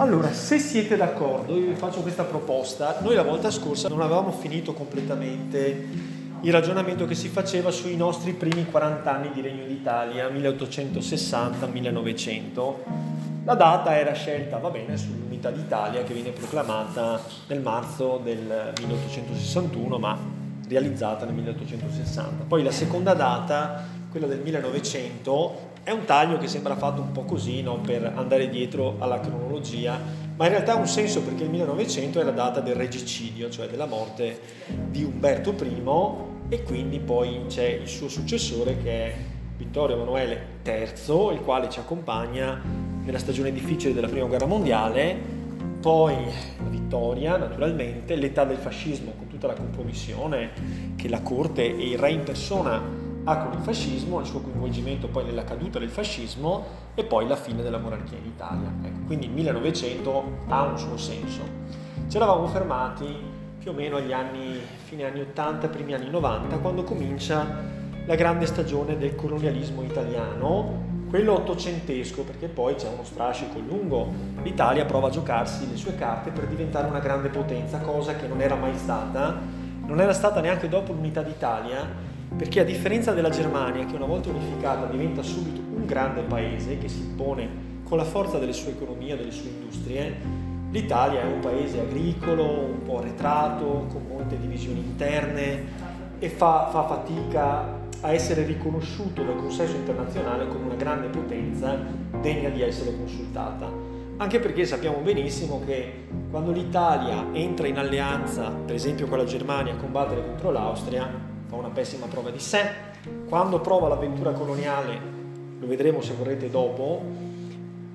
Allora, se siete d'accordo, io vi faccio questa proposta. Noi la volta scorsa non avevamo finito completamente il ragionamento che si faceva sui nostri primi 40 anni di Regno d'Italia, 1860-1900. La data era scelta, va bene, sull'unità d'Italia che viene proclamata nel marzo del 1861, ma realizzata nel 1860. Poi la seconda data, quella del 1900, è un taglio che sembra fatto un po' così, no? per andare dietro alla cronologia, ma in realtà ha un senso perché il 1900 è la data del regicidio, cioè della morte di Umberto I e quindi poi c'è il suo successore che è Vittorio Emanuele III, il quale ci accompagna nella stagione difficile della Prima Guerra Mondiale, poi la vittoria naturalmente, l'età del fascismo con tutta la compromissione che la corte e il re in persona ha con il fascismo, il suo coinvolgimento poi nella caduta del fascismo e poi la fine della monarchia in Italia. Ecco, quindi il 1900 ha un suo senso. Ci eravamo fermati più o meno agli anni, fine anni 80, primi anni 90, quando comincia la grande stagione del colonialismo italiano, quello ottocentesco, perché poi c'è uno strascico lungo. L'Italia prova a giocarsi le sue carte per diventare una grande potenza, cosa che non era mai stata, non era stata neanche dopo l'unità d'Italia perché a differenza della Germania, che una volta unificata diventa subito un grande paese che si impone con la forza delle sue economie, delle sue industrie, l'Italia è un paese agricolo, un po' arretrato, con molte divisioni interne e fa, fa fatica a essere riconosciuto dal consesso internazionale come una grande potenza degna di essere consultata. Anche perché sappiamo benissimo che quando l'Italia entra in alleanza, per esempio con la Germania, a combattere contro l'Austria, una pessima prova di sé, quando prova l'avventura coloniale, lo vedremo se vorrete dopo,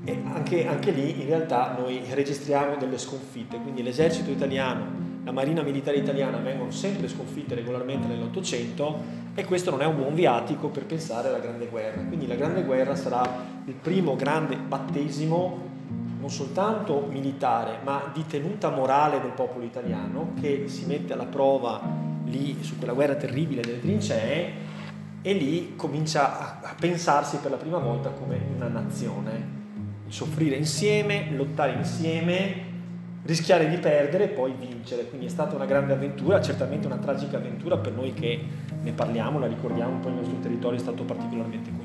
anche, anche lì in realtà noi registriamo delle sconfitte, quindi l'esercito italiano, la marina militare italiana vengono sempre sconfitte regolarmente nell'Ottocento e questo non è un buon viatico per pensare alla Grande Guerra. Quindi la Grande Guerra sarà il primo grande battesimo non soltanto militare, ma di tenuta morale del popolo italiano che si mette alla prova lì su quella guerra terribile delle trincee e lì comincia a, pensarsi per la prima volta come una nazione, soffrire insieme, lottare insieme, rischiare di perdere e poi vincere. Quindi è stata una grande avventura, certamente una tragica avventura per noi che ne parliamo, la ricordiamo, poi il nostro territorio è stato particolarmente coinvolto.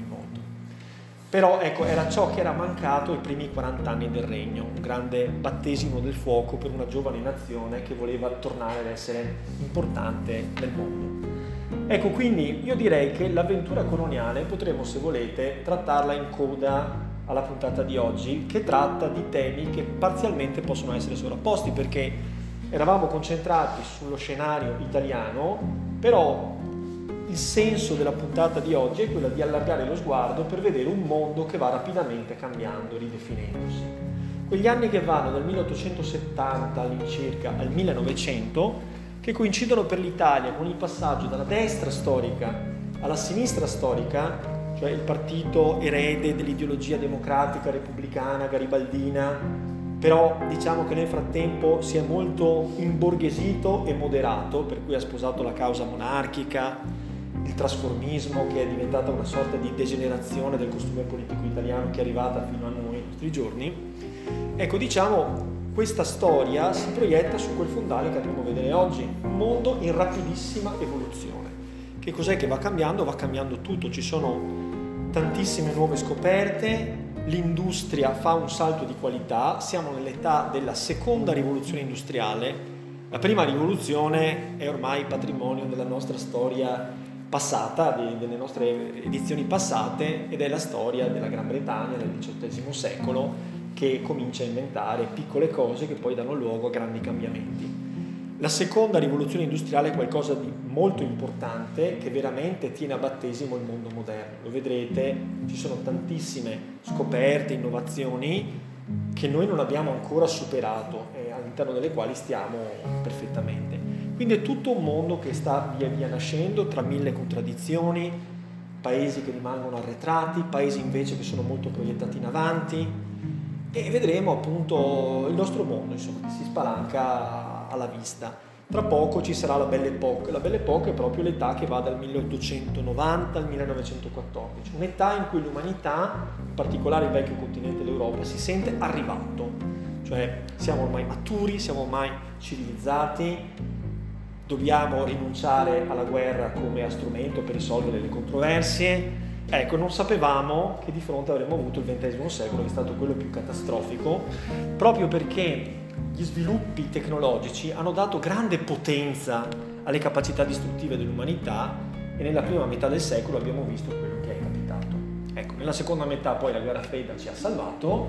Però ecco, era ciò che era mancato i primi 40 anni del regno, un grande battesimo del fuoco per una giovane nazione che voleva tornare ad essere importante nel mondo. Ecco, quindi io direi che l'avventura coloniale potremmo, se volete, trattarla in coda alla puntata di oggi, che tratta di temi che parzialmente possono essere sovrapposti, perché eravamo concentrati sullo scenario italiano, però il senso della puntata di oggi è quello di allargare lo sguardo per vedere un mondo che va rapidamente cambiando, ridefinendosi. Quegli anni che vanno dal 1870 all'incirca al 1900, che coincidono per l'Italia con il passaggio dalla destra storica alla sinistra storica, cioè il partito erede dell'ideologia democratica, repubblicana, garibaldina, però diciamo che nel frattempo si è molto imborghesito e moderato, per cui ha sposato la causa monarchica, trasformismo che è diventata una sorta di degenerazione del costume politico italiano che è arrivata fino a noi, ai nostri giorni. Ecco, diciamo, questa storia si proietta su quel fondale che andremo a vedere oggi, un mondo in rapidissima evoluzione. Che cos'è che va cambiando? Va cambiando tutto, ci sono tantissime nuove scoperte, l'industria fa un salto di qualità, siamo nell'età della seconda rivoluzione industriale, la prima rivoluzione è ormai patrimonio della nostra storia passata, delle nostre edizioni passate, ed è la storia della Gran Bretagna del XVIII secolo che comincia a inventare piccole cose che poi danno luogo a grandi cambiamenti. La seconda rivoluzione industriale è qualcosa di molto importante che veramente tiene a battesimo il mondo moderno. Lo vedrete, ci sono tantissime scoperte, innovazioni che noi non abbiamo ancora superato e all'interno delle quali stiamo perfettamente. Quindi è tutto un mondo che sta via via nascendo tra mille contraddizioni, paesi che rimangono arretrati, paesi invece che sono molto proiettati in avanti e vedremo appunto il nostro mondo insomma, che si spalanca alla vista. Tra poco ci sarà la Belle Époque. La Belle Époque è proprio l'età che va dal 1890 al 1914, un'età in cui l'umanità, in particolare il vecchio continente d'Europa, si sente arrivato cioè siamo ormai maturi, siamo ormai civilizzati, dobbiamo rinunciare alla guerra come a strumento per risolvere le controversie. Ecco, non sapevamo che di fronte avremmo avuto il XX secolo, che è stato quello più catastrofico, proprio perché gli sviluppi tecnologici hanno dato grande potenza alle capacità distruttive dell'umanità e nella prima metà del secolo abbiamo visto quello che è capitato. Ecco, nella seconda metà poi la guerra fredda ci ha salvato,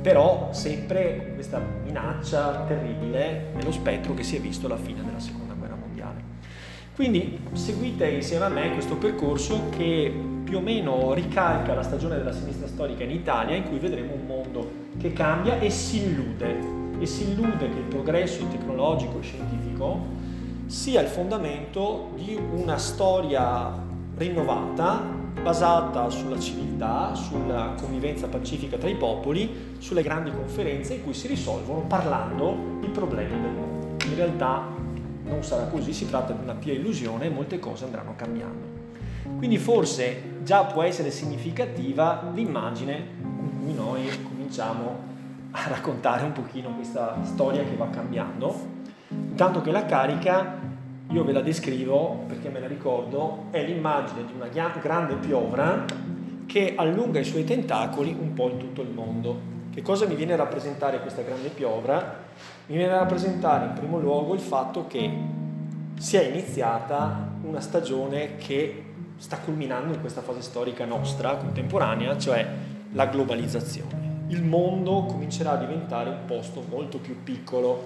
però sempre questa minaccia terribile nello spettro che si è visto alla fine della seconda. Quindi seguite insieme a me questo percorso che più o meno ricalca la stagione della sinistra storica in Italia in cui vedremo un mondo che cambia e si illude e si illude che il progresso tecnologico e scientifico sia il fondamento di una storia rinnovata basata sulla civiltà, sulla convivenza pacifica tra i popoli, sulle grandi conferenze in cui si risolvono parlando i problemi del mondo. In realtà non sarà così, si tratta di una pia illusione e molte cose andranno cambiando. Quindi forse già può essere significativa l'immagine con cui noi cominciamo a raccontare un pochino questa storia che va cambiando. Intanto che la carica, io ve la descrivo perché me la ricordo, è l'immagine di una grande piovra che allunga i suoi tentacoli un po' in tutto il mondo. Che cosa mi viene a rappresentare questa grande piovra? Mi viene a rappresentare in primo luogo il fatto che si è iniziata una stagione che sta culminando in questa fase storica nostra, contemporanea, cioè la globalizzazione. Il mondo comincerà a diventare un posto molto più piccolo.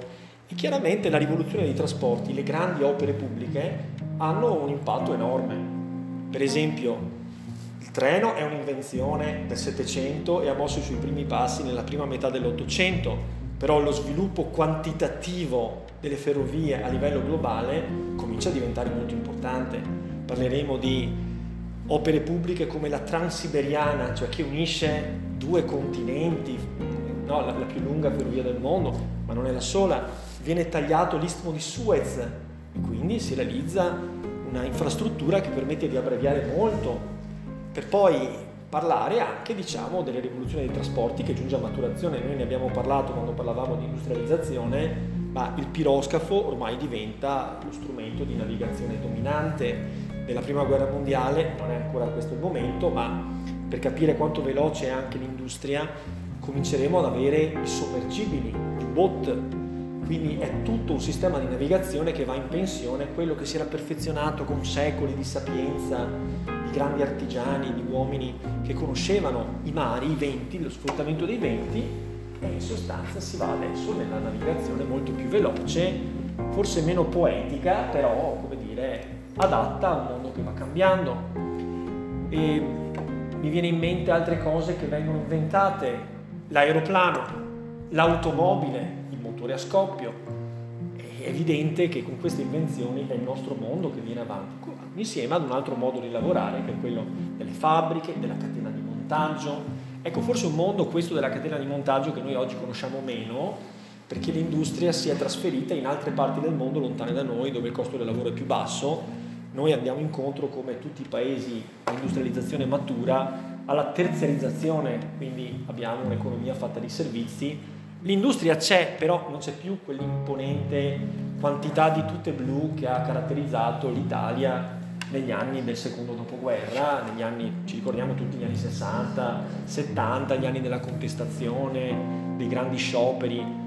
E chiaramente la rivoluzione dei trasporti, le grandi opere pubbliche hanno un impatto enorme. Per esempio, il treno è un'invenzione del Settecento e ha mosso i suoi primi passi nella prima metà dell'Ottocento, però lo sviluppo quantitativo delle ferrovie a livello globale comincia a diventare molto importante. Parleremo di opere pubbliche come la Transiberiana, cioè che unisce due continenti, no, la, la, più lunga ferrovia del mondo, ma non è la sola, viene tagliato l'istmo di Suez e quindi si realizza una infrastruttura che permette di abbreviare molto, per poi parlare anche diciamo, delle rivoluzioni dei trasporti che giunge a maturazione. Noi ne abbiamo parlato quando parlavamo di industrializzazione, ma il piroscafo ormai diventa lo strumento di navigazione dominante della prima guerra mondiale, non è ancora questo il momento, ma per capire quanto veloce è anche l'industria, cominceremo ad avere i sommergibili, i bot, quindi è tutto un sistema di navigazione che va in pensione, quello che si era perfezionato con secoli di sapienza, di grandi artigiani, di uomini che conoscevano i mari, i venti, lo sfruttamento dei venti, e in sostanza si va adesso nella navigazione molto più veloce, forse meno poetica, però come dire adatta a un mondo che va cambiando. E mi viene in mente altre cose che vengono inventate, l'aeroplano, l'automobile, il motore a scoppio. È evidente che con queste invenzioni è il nostro mondo che viene avanti, insieme ad un altro modo di lavorare che è quello delle fabbriche, della catena di montaggio. Ecco, forse un mondo questo della catena di montaggio che noi oggi conosciamo meno, perché l'industria si è trasferita in altre parti del mondo lontane da noi, dove il costo del lavoro è più basso noi andiamo incontro, come tutti i paesi a industrializzazione matura, alla terziarizzazione, quindi abbiamo un'economia fatta di servizi. L'industria c'è, però non c'è più quell'imponente quantità di tutte blu che ha caratterizzato l'Italia negli anni del secondo dopoguerra, negli anni, ci ricordiamo tutti gli anni 60, 70, gli anni della contestazione, dei grandi scioperi.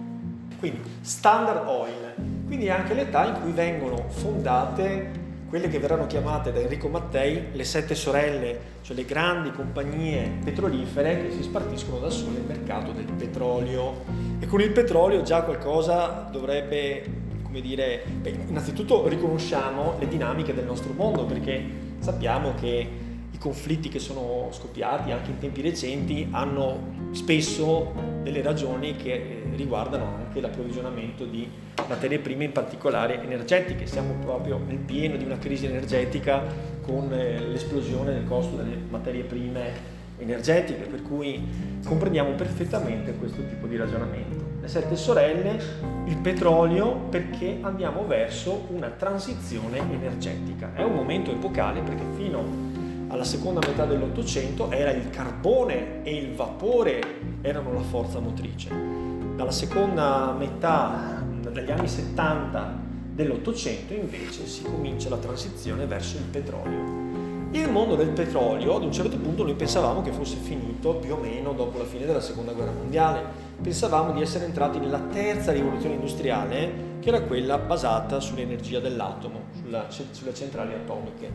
Quindi Standard Oil, quindi è anche l'età in cui vengono fondate quelle che verranno chiamate da Enrico Mattei le sette sorelle, cioè le grandi compagnie petrolifere che si spartiscono da sole il mercato del petrolio. E con il petrolio già qualcosa dovrebbe, come dire, beh, innanzitutto riconosciamo le dinamiche del nostro mondo perché sappiamo che i conflitti che sono scoppiati anche in tempi recenti hanno spesso delle ragioni che eh, riguardano anche l'approvvigionamento di materie prime, in particolare energetiche. Siamo proprio nel pieno di una crisi energetica con eh, l'esplosione del costo delle materie prime energetiche, per cui comprendiamo perfettamente questo tipo di ragionamento. Le sette sorelle, il petrolio, perché andiamo verso una transizione energetica. È un momento epocale perché fino alla seconda metà dell'Ottocento era il carbone e il vapore erano la forza motrice. dalla seconda metà dagli anni 70 dell'Ottocento invece si comincia la transizione verso il petrolio. Il mondo del petrolio ad un certo punto noi pensavamo che fosse finito più o meno dopo la fine della seconda guerra mondiale, pensavamo di essere entrati nella terza rivoluzione industriale che era quella basata sull'energia dell'atomo, sulla, sulle centrali atomiche.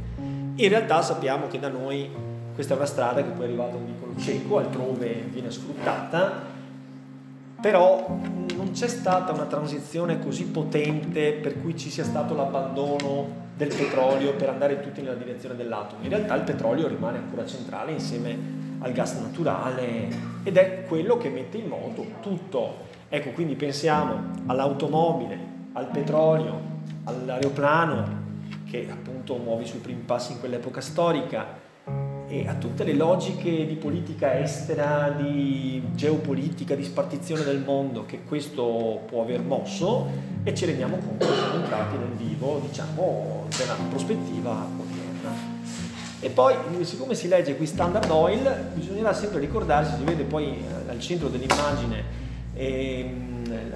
In realtà sappiamo che da noi questa è una strada che poi è arrivata a un vicolo cieco, altrove viene sfruttata però non c'è stata una transizione così potente per cui ci sia stato l'abbandono del petrolio per andare tutti nella direzione dell'atomo. In realtà il petrolio rimane ancora centrale insieme al gas naturale ed è quello che mette in moto tutto. Ecco, quindi pensiamo all'automobile, al petrolio, all'aeroplano che appunto muove i suoi primi passi in quell'epoca storica, e a tutte le logiche di politica estera, di geopolitica, di spartizione del mondo che questo può aver mosso e ci rendiamo conto che siamo entrati nel vivo, diciamo, della prospettiva odierna. E poi, siccome si legge qui Standard Oil, bisognerà sempre ricordarsi, si vede poi eh, al centro dell'immagine, ehm,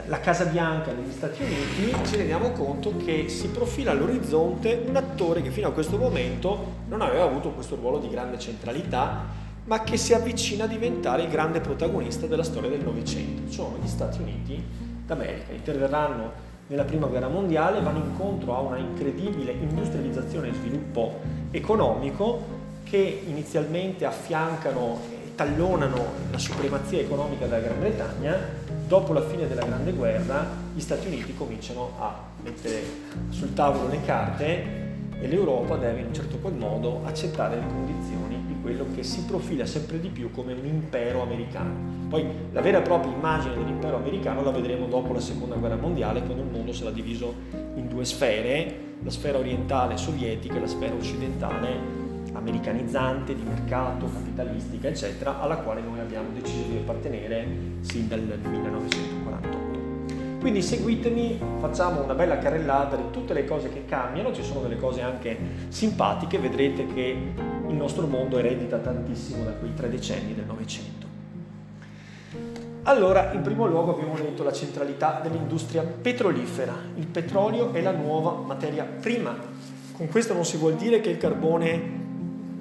la Casa Bianca negli Stati Uniti, ci rendiamo conto che si profila all'orizzonte un attore che fino a questo momento non aveva avuto questo ruolo di grande centralità, ma che si avvicina a diventare il grande protagonista della storia del Novecento. Sono gli Stati Uniti d'America. Interverranno nella Prima Guerra Mondiale, vanno incontro a una incredibile industrializzazione e sviluppo economico che inizialmente affiancano e tallonano la supremazia economica della Gran Bretagna dopo la fine della Grande Guerra gli Stati Uniti cominciano a mettere sul tavolo le carte e l'Europa deve in un certo qual modo accettare le condizioni di quello che si profila sempre di più come un impero americano. Poi la vera e propria immagine dell'impero americano la vedremo dopo la seconda guerra mondiale quando il mondo sarà diviso in due sfere, la sfera orientale sovietica e la sfera occidentale americanizzante, di mercato, capitalistica, eccetera, alla quale noi abbiamo deciso di appartenere sin dal 1948. Quindi seguitemi, facciamo una bella carrellata di tutte le cose che cambiano, ci sono delle cose anche simpatiche, vedrete che il nostro mondo eredita tantissimo da quei tre decenni del Novecento. Allora, in primo luogo abbiamo detto la centralità dell'industria petrolifera. Il petrolio è la nuova materia prima. Con questo non si vuol dire che il carbone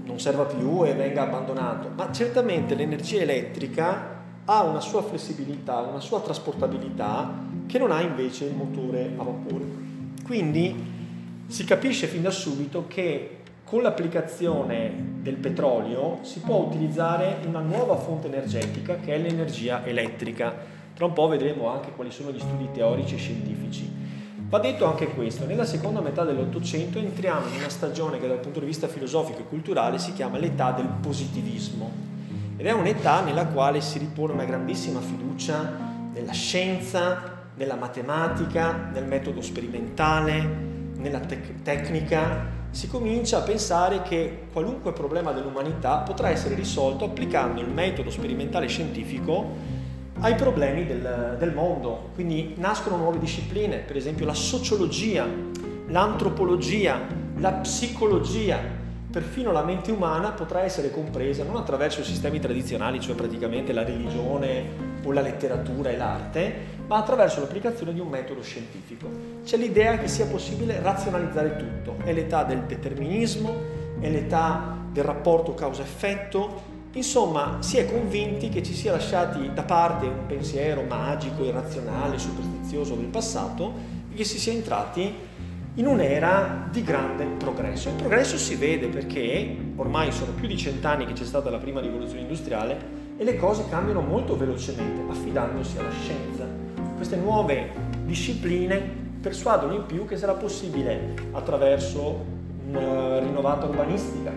non serva più e venga abbandonato, ma certamente l'energia elettrica ha una sua flessibilità, una sua trasportabilità che non ha invece il motore a vapore. Quindi si capisce fin da subito che con l'applicazione del petrolio si può utilizzare una nuova fonte energetica che è l'energia elettrica. Tra un po' vedremo anche quali sono gli studi teorici e scientifici. Va detto anche questo, nella seconda metà dell'Ottocento entriamo in una stagione che dal punto di vista filosofico e culturale si chiama l'età del positivismo ed è un'età nella quale si ripone una grandissima fiducia nella scienza, nella matematica, nel metodo sperimentale, nella tec- tecnica. Si comincia a pensare che qualunque problema dell'umanità potrà essere risolto applicando il metodo sperimentale scientifico ai problemi del, del mondo. Quindi nascono nuove discipline, per esempio la sociologia, l'antropologia, la psicologia, perfino la mente umana potrà essere compresa non attraverso i sistemi tradizionali, cioè praticamente la religione o la letteratura e l'arte, ma attraverso l'applicazione di un metodo scientifico. C'è l'idea che sia possibile razionalizzare tutto, è l'età del determinismo, è l'età del rapporto causa-effetto, Insomma, si è convinti che ci sia lasciati da parte un pensiero magico, irrazionale, superstizioso del passato e che si sia entrati in un'era di grande progresso. Il progresso si vede perché ormai sono più di cent'anni che c'è stata la prima rivoluzione industriale e le cose cambiano molto velocemente affidandosi alla scienza. Queste nuove discipline persuadono in più che sarà possibile attraverso una rinnovata urbanistica,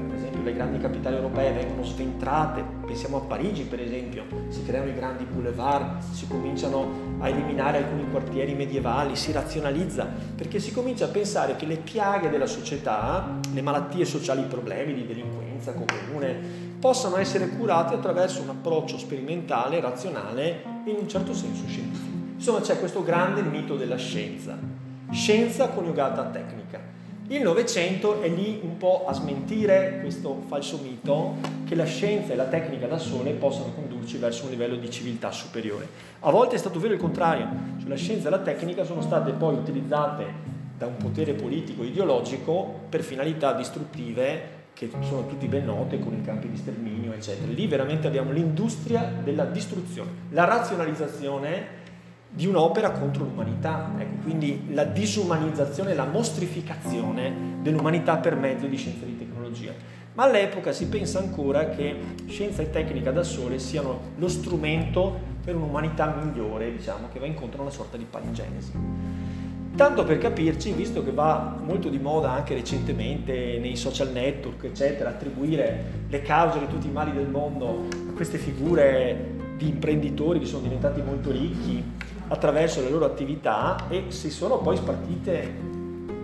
le grandi capitali europee vengono sventrate, pensiamo a Parigi per esempio, si creano i grandi boulevard, si cominciano a eliminare alcuni quartieri medievali, si razionalizza, perché si comincia a pensare che le piaghe della società, le malattie sociali, i problemi di delinquenza comune, possano essere curate attraverso un approccio sperimentale, razionale e in un certo senso scientifico. Insomma c'è questo grande mito della scienza, scienza coniugata a tecnica Il Novecento è lì un po' a smentire questo falso mito che la scienza e la tecnica da sole possano condurci verso un livello di civiltà superiore. A volte è stato vero il contrario, cioè la scienza e la tecnica sono state poi utilizzate da un potere politico ideologico per finalità distruttive che sono tutti ben note con i campi di sterminio, eccetera. Lì veramente abbiamo l'industria della distruzione, la razionalizzazione di un'opera contro l'umanità, ecco, quindi la disumanizzazione, la mostrificazione dell'umanità per mezzo di scienza e di tecnologia. Ma all'epoca si pensa ancora che scienza e tecnica da sole siano lo strumento per un'umanità migliore, diciamo, che va incontro a una sorta di palingenesi. Tanto per capirci, visto che va molto di moda anche recentemente nei social network, eccetera, attribuire le cause di tutti i mali del mondo a queste figure di imprenditori che sono diventati molto ricchi attraverso le loro attività e si sono poi spartite,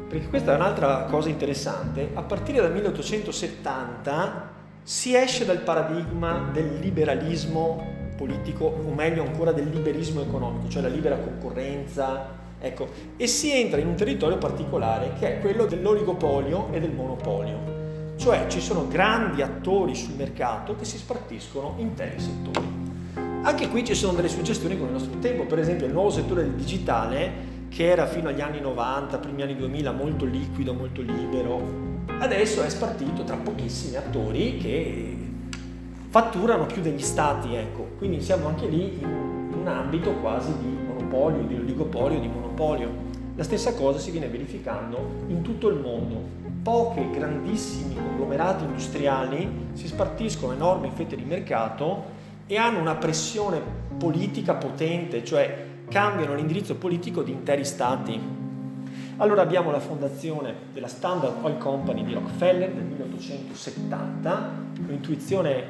perché questa è un'altra cosa interessante, a partire dal 1870 si esce dal paradigma del liberalismo politico, o meglio ancora del liberismo economico, cioè la libera concorrenza, Ecco, e si entra in un territorio particolare che è quello dell'oligopolio e del monopolio. Cioè ci sono grandi attori sul mercato che si spartiscono interi settori. Anche qui ci sono delle suggestioni con il nostro tempo, per esempio il nuovo settore del digitale che era fino agli anni 90, primi anni 2000 molto liquido, molto libero, adesso è spartito tra pochissimi attori che fatturano più degli stati, ecco. Quindi siamo anche lì in un ambito quasi di monopolio, di oligopolio, di monopolio. La stessa cosa si viene verificando in tutto il mondo. Pochi grandissimi conglomerati industriali si spartiscono enormi fette di mercato e hanno una pressione politica potente, cioè cambiano l'indirizzo politico di interi stati. Allora abbiamo la fondazione della Standard Oil Company di Rockefeller nel 1870, un'intuizione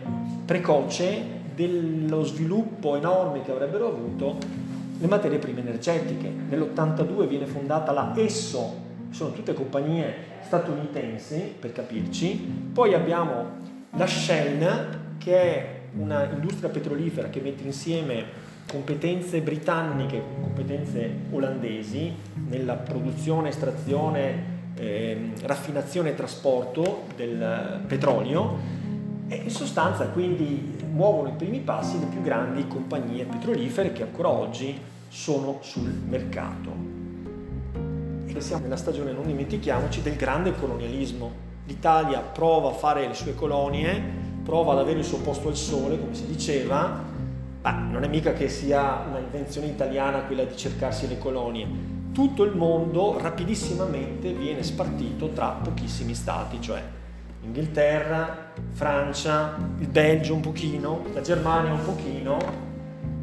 precoce dello sviluppo enorme che avrebbero avuto le materie prime energetiche. Nell'82 viene fondata la ESSO, sono tutte compagnie statunitensi per capirci, poi abbiamo la Shell che è una industria petrolifera che mette insieme competenze britanniche competenze olandesi nella produzione, estrazione, eh, raffinazione e trasporto del petrolio e in sostanza quindi muovono i primi passi le più grandi compagnie petrolifere che ancora oggi sono sul mercato. E siamo nella stagione, non dimentichiamoci, del grande colonialismo. L'Italia prova a fare le sue colonie, prova ad avere il suo posto al sole, come si diceva, ma non è mica che sia una invenzione italiana quella di cercarsi le colonie. Tutto il mondo rapidissimamente viene spartito tra pochissimi stati, cioè Inghilterra, Francia, il Belgio un pochino, la Germania un pochino,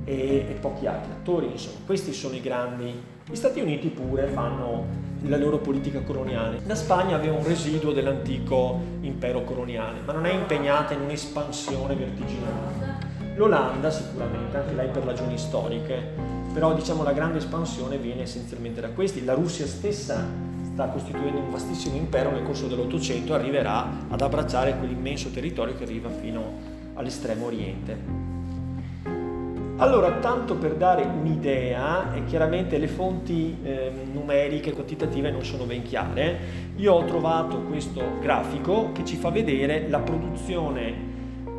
e, e pochi altri attori, insomma, questi sono i grandi. Gli Stati Uniti pure fanno la loro politica coloniale. La Spagna aveva un residuo dell'antico impero coloniale, ma non è impegnata in un'espansione vertiginosa. L'Olanda sicuramente, anche lei per ragioni storiche, però diciamo la grande espansione viene essenzialmente da questi. La Russia stessa sta costituendo un vastissimo impero nel corso dell'Ottocento e arriverà ad abbracciare quell'immenso territorio che arriva fino all'estremo oriente. Allora, tanto per dare un'idea, e chiaramente le fonti eh, numeriche quantitative non sono ben chiare, io ho trovato questo grafico che ci fa vedere la produzione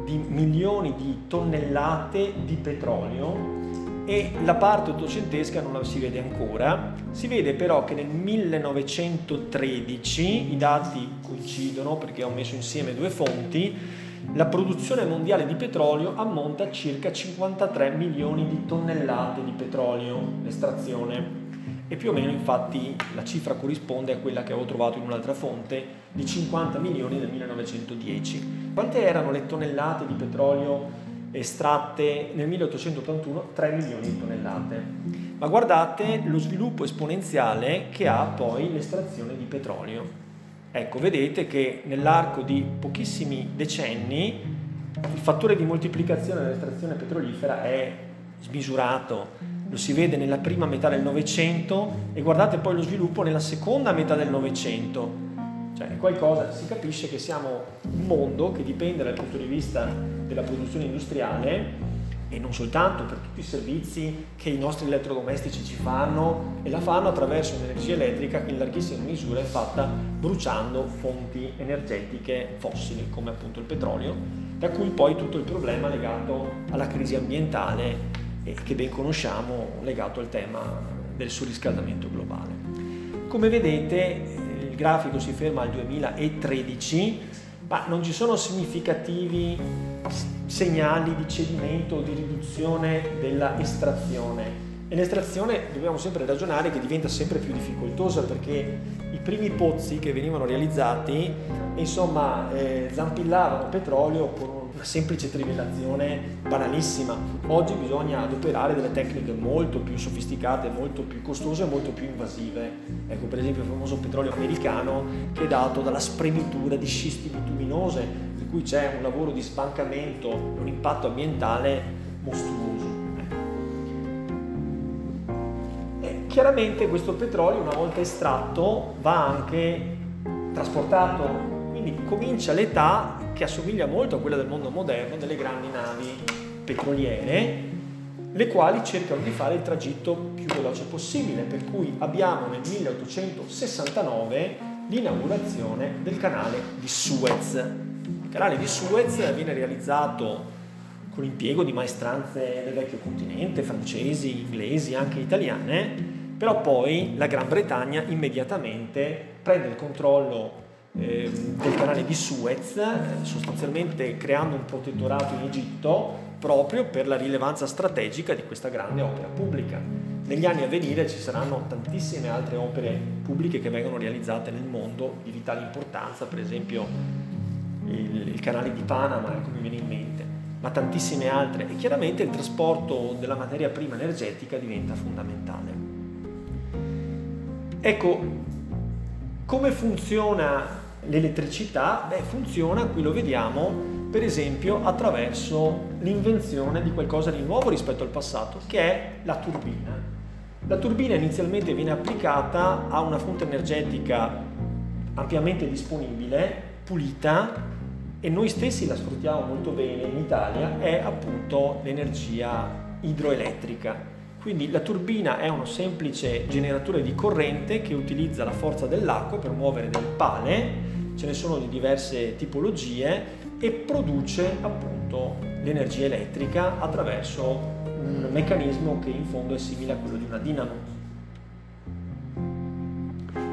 di milioni di tonnellate di petrolio e la parte ottocentesca non la si vede ancora. Si vede però che nel 1913, i dati coincidono perché ho messo insieme due fonti, la produzione mondiale di petrolio ammonta a circa 53 milioni di tonnellate di petrolio, l'estrazione. E più o meno infatti la cifra corrisponde a quella che avevo trovato in un'altra fonte di 50 milioni nel 1910. Quante erano le tonnellate di petrolio estratte nel 1881? 3 milioni di tonnellate. Ma guardate lo sviluppo esponenziale che ha poi l'estrazione di petrolio. Ecco, vedete che nell'arco di pochissimi decenni il fattore di moltiplicazione dell'estrazione petrolifera è smisurato, lo si vede nella prima metà del Novecento e guardate poi lo sviluppo nella seconda metà del Novecento. Cioè è qualcosa, si capisce che siamo un mondo che dipende dal punto di vista della produzione industriale e non soltanto per tutti i servizi che i nostri elettrodomestici ci fanno e la fanno attraverso un'energia elettrica che in larghissima misura è fatta bruciando fonti energetiche fossili come appunto il petrolio, da cui poi tutto il problema legato alla crisi ambientale che ben conosciamo legato al tema del surriscaldamento globale. Come vedete grafico si ferma al 2013 ma non ci sono significativi segnali di cedimento o di riduzione della estrazione. E l'estrazione dobbiamo sempre ragionare che diventa sempre più difficoltosa perché i primi pozzi che venivano realizzati insomma eh, zampillavano petrolio con una semplice trivellazione banalissima. Oggi bisogna adoperare delle tecniche molto più sofisticate, molto più costose e molto più invasive. Ecco per esempio il famoso petrolio americano che è dato dalla spremitura di scisti bituminose, per cui c'è un lavoro di spancamento un impatto ambientale mostruoso. E chiaramente questo petrolio una volta estratto va anche trasportato quindi comincia l'età che assomiglia molto a quella del mondo moderno delle grandi navi petroliere, le quali cercano di fare il tragitto più veloce possibile, per cui abbiamo nel 1869 l'inaugurazione del canale di Suez. Il canale di Suez viene realizzato con l'impiego di maestranze del vecchio continente, francesi, inglesi, anche italiane, però poi la Gran Bretagna immediatamente prende il controllo eh, del canale di Suez, sostanzialmente creando un protettorato in Egitto proprio per la rilevanza strategica di questa grande opera pubblica. Negli anni a venire ci saranno tantissime altre opere pubbliche che vengono realizzate nel mondo di vitale importanza, per esempio il, il canale di Panama, ecco mi viene in mente, ma tantissime altre e chiaramente il trasporto della materia prima energetica diventa fondamentale. Ecco, come funziona L'elettricità beh, funziona, qui lo vediamo, per esempio attraverso l'invenzione di qualcosa di nuovo rispetto al passato, che è la turbina. La turbina inizialmente viene applicata a una fonte energetica ampiamente disponibile, pulita, e noi stessi la sfruttiamo molto bene in Italia, è appunto l'energia idroelettrica. Quindi la turbina è uno semplice generatore di corrente che utilizza la forza dell'acqua per muovere del pane, ce ne sono di diverse tipologie e produce appunto l'energia elettrica attraverso un meccanismo che in fondo è simile a quello di una dinamo.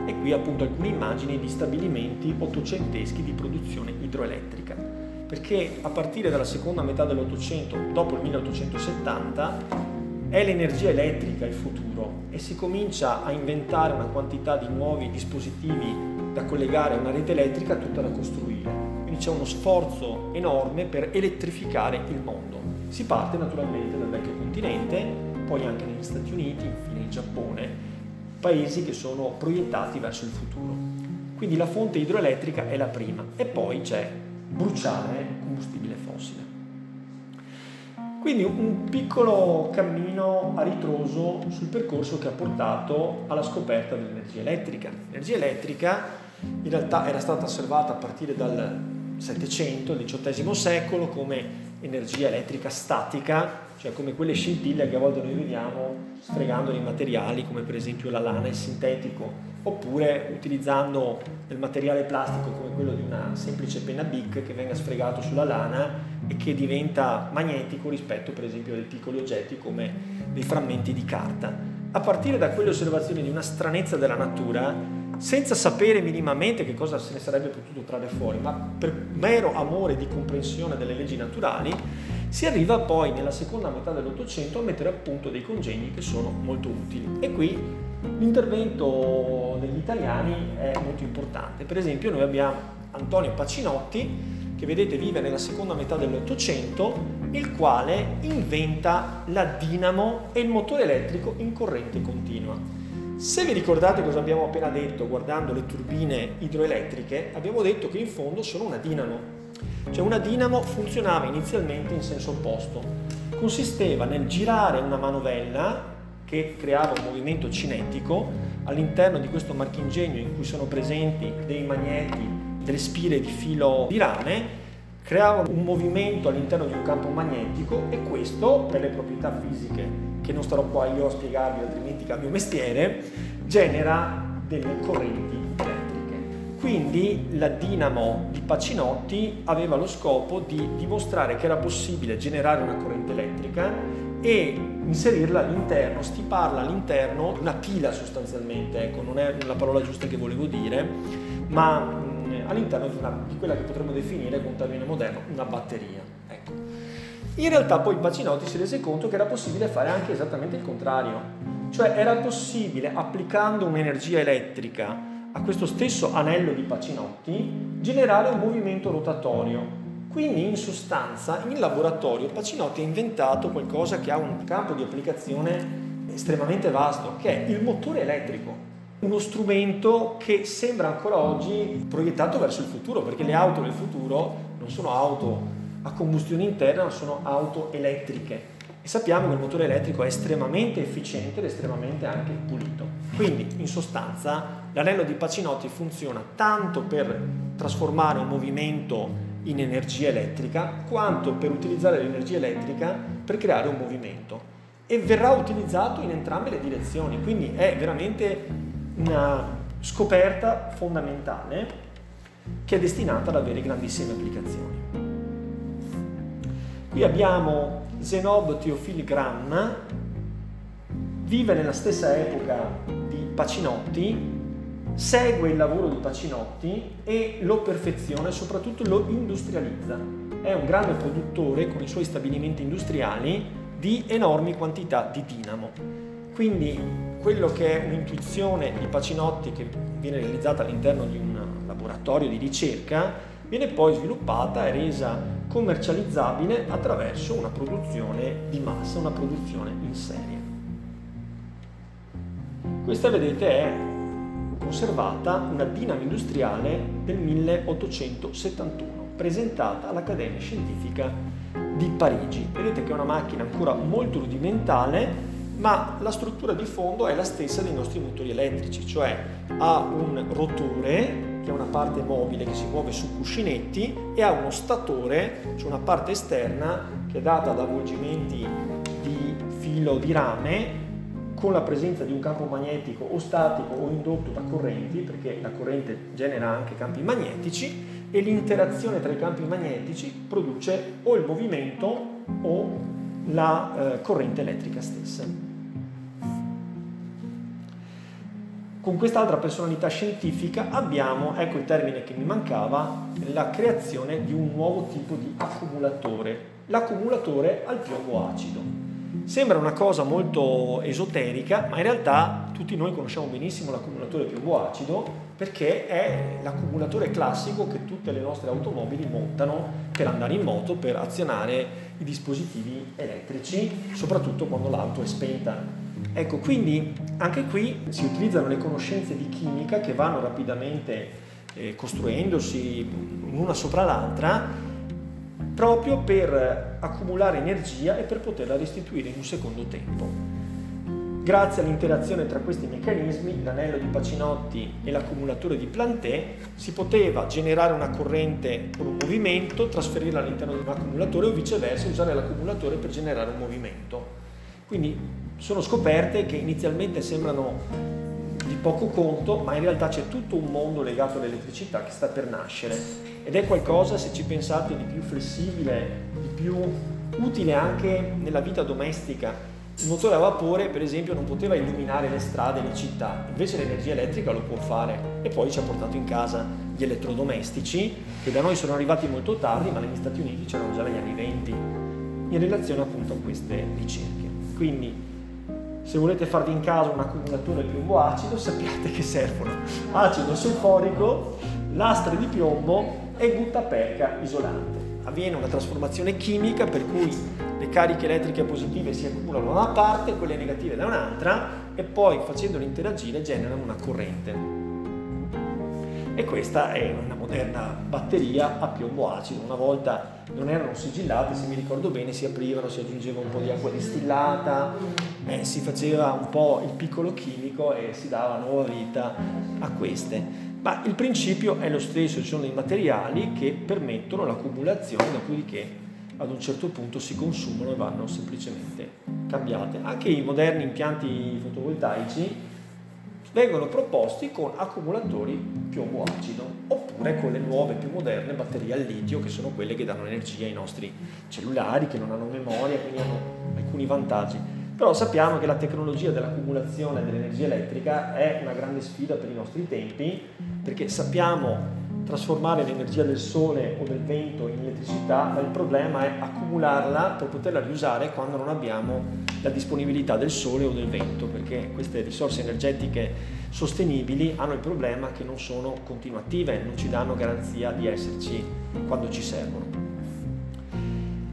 E qui appunto alcune immagini di stabilimenti ottocenteschi di produzione idroelettrica perché a partire dalla seconda metà dell'Ottocento, dopo il 1870, è l'energia elettrica il futuro e si comincia a inventare una quantità di nuovi dispositivi da collegare a una rete elettrica tutta da costruire. Quindi c'è uno sforzo enorme per elettrificare il mondo. Si parte naturalmente dal vecchio continente, poi anche negli Stati Uniti, infine in Giappone, paesi che sono proiettati verso il futuro. Quindi la fonte idroelettrica è la prima e poi c'è bruciare combustibile. Quindi un piccolo cammino a ritroso sul percorso che ha portato alla scoperta dell'energia elettrica. L'energia elettrica in realtà era stata osservata a partire dal Settecento, il XVIII secolo, come energia elettrica statica, cioè come quelle scintille che a volte noi vediamo sfregando nei materiali, come per esempio la lana, il sintetico, oppure utilizzando del materiale plastico come quello di una semplice penna Bic che venga sfregato sulla lana e che diventa magnetico rispetto per esempio a dei piccoli oggetti come dei frammenti di carta. A partire da quelle osservazioni di una stranezza della natura, senza sapere minimamente che cosa se ne sarebbe potuto trarre fuori, ma per mero amore di comprensione delle leggi naturali, si arriva poi nella seconda metà dell'Ottocento a mettere a punto dei congegni che sono molto utili. E qui l'intervento degli italiani è molto importante. Per esempio noi abbiamo Antonio Pacinotti, che vedete vive nella seconda metà dell'Ottocento, il quale inventa la dinamo e il motore elettrico in corrente continua. Se vi ricordate cosa abbiamo appena detto guardando le turbine idroelettriche, abbiamo detto che in fondo sono una dinamo. Cioè una dinamo funzionava inizialmente in senso opposto. Consisteva nel girare una manovella che creava un movimento cinetico all'interno di questo marchingegno in cui sono presenti dei magneti delle spire di filo di rame creava un movimento all'interno di un campo magnetico e questo, per le proprietà fisiche, che non starò qua io a spiegarvi altrimenti cambio mestiere, genera delle correnti elettriche. Quindi la dinamo di Pacinotti aveva lo scopo di dimostrare che era possibile generare una corrente elettrica e inserirla all'interno, stiparla all'interno una pila sostanzialmente, ecco, non è la parola giusta che volevo dire, ma all'interno di, una, di quella che potremmo definire con termine moderno una batteria. Ecco. In realtà poi Pacinotti si rese conto che era possibile fare anche esattamente il contrario, cioè era possibile applicando un'energia elettrica a questo stesso anello di Pacinotti generare un movimento rotatorio. Quindi in sostanza in laboratorio Pacinotti ha inventato qualcosa che ha un campo di applicazione estremamente vasto, che è il motore elettrico uno strumento che sembra ancora oggi proiettato verso il futuro, perché le auto del futuro non sono auto a combustione interna, ma sono auto elettriche. E sappiamo che il motore elettrico è estremamente efficiente ed estremamente anche pulito. Quindi, in sostanza, l'anello di Pacinotti funziona tanto per trasformare un movimento in energia elettrica, quanto per utilizzare l'energia elettrica per creare un movimento. E verrà utilizzato in entrambe le direzioni, quindi è veramente una scoperta fondamentale che è destinata ad avere grandissime applicazioni. Qui abbiamo Zenob Theophile Gram, vive nella stessa epoca di Pacinotti, segue il lavoro di Pacinotti e lo perfeziona e soprattutto lo industrializza. È un grande produttore con i suoi stabilimenti industriali di enormi quantità di dinamo. Quindi quello che è un'intuizione di Pacinotti che viene realizzata all'interno di un laboratorio di ricerca, viene poi sviluppata e resa commercializzabile attraverso una produzione di massa, una produzione in serie. Questa vedete è conservata una dinamo industriale del 1871, presentata all'Accademia Scientifica di Parigi. Vedete che è una macchina ancora molto rudimentale ma la struttura di fondo è la stessa dei nostri motori elettrici, cioè ha un rotore che è una parte mobile che si muove su cuscinetti e ha uno statore, cioè una parte esterna che è data da avvolgimenti di filo di rame con la presenza di un campo magnetico o statico o indotto da correnti, perché la corrente genera anche campi magnetici e l'interazione tra i campi magnetici produce o il movimento o la eh, corrente elettrica stessa. Con quest'altra personalità scientifica abbiamo, ecco il termine che mi mancava, la creazione di un nuovo tipo di accumulatore, l'accumulatore al piombo acido. Sembra una cosa molto esoterica, ma in realtà tutti noi conosciamo benissimo l'accumulatore piombo acido perché è l'accumulatore classico che tutte le nostre automobili montano per andare in moto, per azionare i dispositivi elettrici, soprattutto quando l'auto è spenta. Ecco, quindi anche qui si utilizzano le conoscenze di chimica che vanno rapidamente eh, costruendosi l'una sopra l'altra proprio per accumulare energia e per poterla restituire in un secondo tempo. Grazie all'interazione tra questi meccanismi, l'anello di Pacinotti e l'accumulatore di Planté, si poteva generare una corrente con un movimento, trasferirla all'interno di un accumulatore o viceversa usare l'accumulatore per generare un movimento. Quindi sono scoperte che inizialmente sembrano di poco conto, ma in realtà c'è tutto un mondo legato all'elettricità che sta per nascere ed è qualcosa, se ci pensate, di più flessibile, di più utile anche nella vita domestica. Il motore a vapore, per esempio, non poteva illuminare le strade, le città, invece l'energia elettrica lo può fare e poi ci ha portato in casa gli elettrodomestici che da noi sono arrivati molto tardi, ma negli Stati Uniti c'erano già negli anni 20 in relazione appunto a queste ricerche. Quindi se volete farvi in casa un accumulatore piombo acido sappiate che servono acido solforico, lastre di piombo e guttaperca isolante. Avviene una trasformazione chimica per cui le cariche elettriche positive si accumulano da una parte, quelle negative da un'altra e poi facendole interagire generano una corrente e questa è una moderna batteria a piombo acido. Una volta non erano sigillate, se mi ricordo bene, si aprivano, si aggiungeva un po' di acqua distillata, eh, si faceva un po' il piccolo chimico e si dava nuova vita a queste. Ma il principio è lo stesso, ci sono dei materiali che permettono l'accumulazione, dopodiché ad un certo punto si consumano e vanno semplicemente cambiate. Anche i moderni impianti fotovoltaici vengono proposti con accumulatori piombo acido oppure con le nuove più moderne batterie al litio che sono quelle che danno energia ai nostri cellulari che non hanno memoria quindi hanno alcuni vantaggi però sappiamo che la tecnologia dell'accumulazione dell'energia elettrica è una grande sfida per i nostri tempi perché sappiamo trasformare l'energia del sole o del vento in elettricità, ma il problema è accumularla per poterla riusare quando non abbiamo la disponibilità del sole o del vento, perché queste risorse energetiche sostenibili hanno il problema che non sono continuative, non ci danno garanzia di esserci quando ci servono.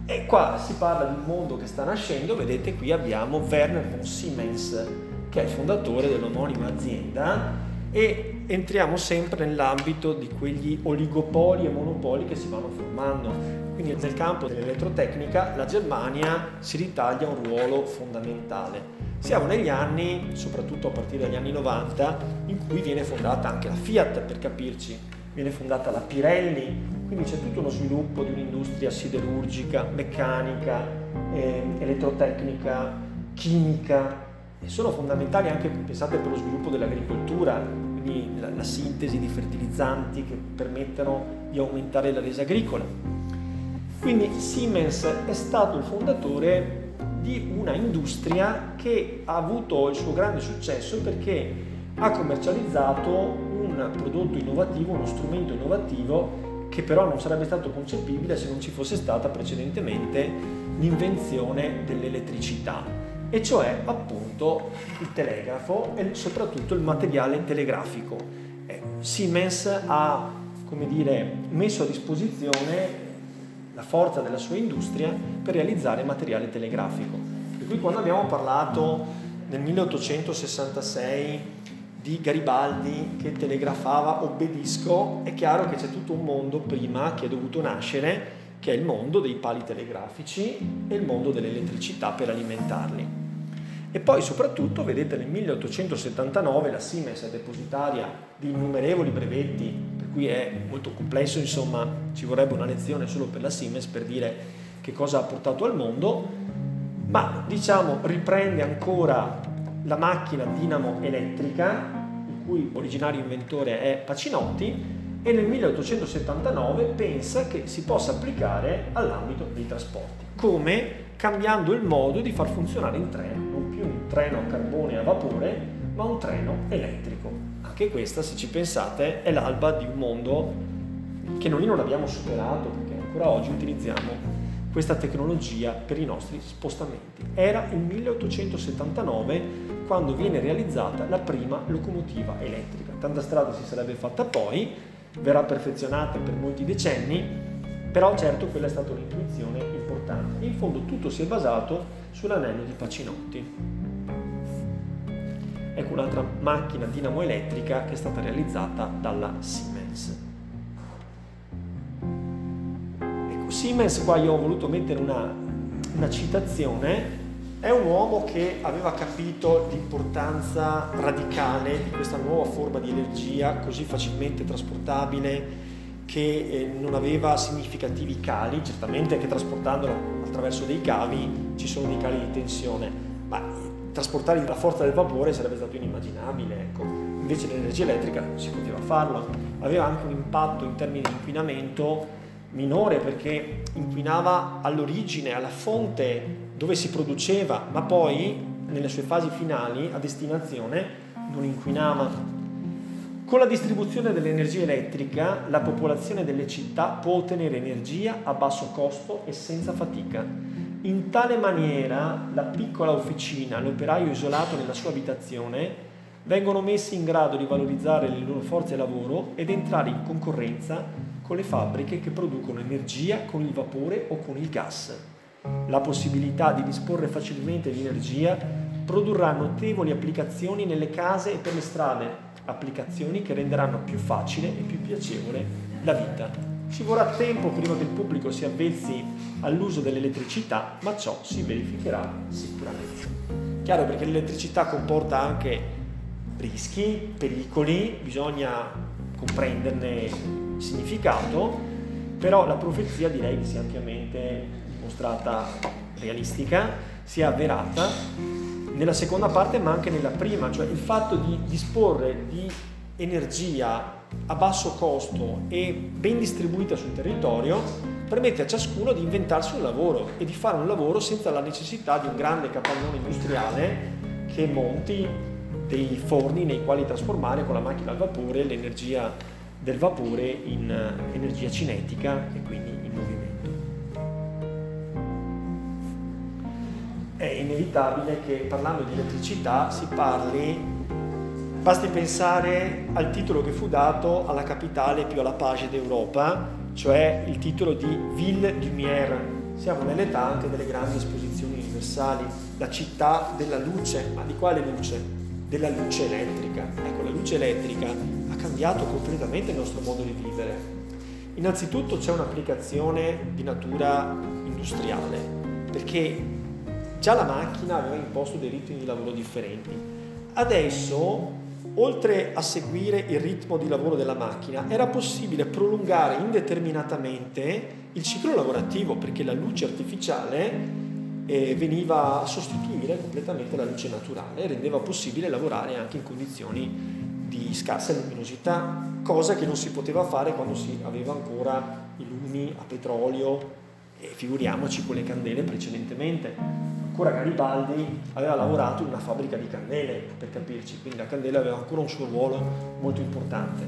E qua si parla di un mondo che sta nascendo, vedete qui abbiamo Werner von Siemens, che è il fondatore dell'omonima azienda e entriamo sempre nell'ambito di quegli oligopoli e monopoli che si vanno formando. Quindi nel campo dell'elettrotecnica la Germania si ritaglia un ruolo fondamentale. Siamo negli anni, soprattutto a partire dagli anni 90, in cui viene fondata anche la Fiat, per capirci, viene fondata la Pirelli, quindi c'è tutto uno sviluppo di un'industria siderurgica, meccanica, eh, elettrotecnica, chimica, e sono fondamentali anche, pensate, per lo sviluppo dell'agricoltura, quindi la, la sintesi di fertilizzanti che permettono di aumentare la resa agricola. Quindi Siemens è stato il fondatore di una industria che ha avuto il suo grande successo perché ha commercializzato un prodotto innovativo, uno strumento innovativo che però non sarebbe stato concepibile se non ci fosse stata precedentemente l'invenzione dell'elettricità e cioè appunto il telegrafo e soprattutto il materiale telegrafico. Eh, Siemens ha dire, messo a disposizione la forza della sua industria per realizzare materiale telegrafico. Per cui quando abbiamo parlato nel 1866 di Garibaldi che telegrafava obbedisco, è chiaro che c'è tutto un mondo prima che è dovuto nascere, che è il mondo dei pali telegrafici e il mondo dell'elettricità per alimentarli. E poi soprattutto, vedete, nel 1879 la Siemens è depositaria di innumerevoli brevetti, per cui è molto complesso, insomma, ci vorrebbe una lezione solo per la Siemens per dire che cosa ha portato al mondo, ma diciamo riprende ancora la macchina dinamo elettrica, il cui originario inventore è Pacinotti, e nel 1879 pensa che si possa applicare all'ambito dei trasporti. Come? Cambiando il modo di far funzionare il treno treno a carbone a vapore, ma un treno elettrico. Anche questa, se ci pensate, è l'alba di un mondo che noi non abbiamo superato perché ancora oggi utilizziamo questa tecnologia per i nostri spostamenti. Era il 1879 quando viene realizzata la prima locomotiva elettrica. Tanta strada si sarebbe fatta poi, verrà perfezionata per molti decenni, però certo quella è stata un'intuizione importante. In fondo tutto si è basato sull'anello di Pacinotti ecco un'altra macchina dinamo elettrica che è stata realizzata dalla Siemens. Ecco, Siemens, qua io ho voluto mettere una, una citazione, è un uomo che aveva capito l'importanza radicale di questa nuova forma di energia così facilmente trasportabile che eh, non aveva significativi cali, certamente che trasportandola attraverso dei cavi ci sono dei cali di tensione, ma trasportare la forza del vapore sarebbe stato inimmaginabile, ecco. invece l'energia elettrica si poteva farlo, aveva anche un impatto in termini di inquinamento minore perché inquinava all'origine, alla fonte dove si produceva, ma poi nelle sue fasi finali a destinazione non inquinava. Con la distribuzione dell'energia elettrica la popolazione delle città può ottenere energia a basso costo e senza fatica in tale maniera la piccola officina, l'operaio isolato nella sua abitazione, vengono messi in grado di valorizzare le loro forze lavoro ed entrare in concorrenza con le fabbriche che producono energia con il vapore o con il gas. La possibilità di disporre facilmente di energia produrrà notevoli applicazioni nelle case e per le strade, applicazioni che renderanno più facile e più piacevole la vita. Ci vorrà tempo prima che il pubblico si avvezzi all'uso dell'elettricità, ma ciò si verificherà sicuramente. Chiaro perché l'elettricità comporta anche rischi, pericoli, bisogna comprenderne il significato, però la profezia direi che sia ampiamente dimostrata realistica, sia avverata nella seconda parte ma anche nella prima, cioè il fatto di disporre di energia a basso costo e ben distribuita sul territorio permette a ciascuno di inventarsi un lavoro e di fare un lavoro senza la necessità di un grande capannone industriale che monti dei forni nei quali trasformare con la macchina al vapore l'energia del vapore in eh, energia cinetica e quindi in movimento. È inevitabile che parlando di elettricità si parli Basti pensare al titolo che fu dato alla capitale più alla page d'Europa, cioè il titolo di Ville Lumière. Siamo nell'età anche delle grandi esposizioni universali, la città della luce, ma di quale luce? Della luce elettrica. Ecco, la luce elettrica ha cambiato completamente il nostro modo di vivere. Innanzitutto c'è un'applicazione di natura industriale, perché già la macchina aveva imposto dei ritmi di lavoro differenti. Adesso oltre a seguire il ritmo di lavoro della macchina, era possibile prolungare indeterminatamente il ciclo lavorativo perché la luce artificiale eh, veniva a sostituire completamente la luce naturale e rendeva possibile lavorare anche in condizioni di scarsa luminosità, cosa che non si poteva fare quando si aveva ancora i lumi a petrolio e figuriamoci con le candele precedentemente ancora Garibaldi aveva lavorato in una fabbrica di candele, per capirci, quindi la candela aveva ancora un suo ruolo molto importante.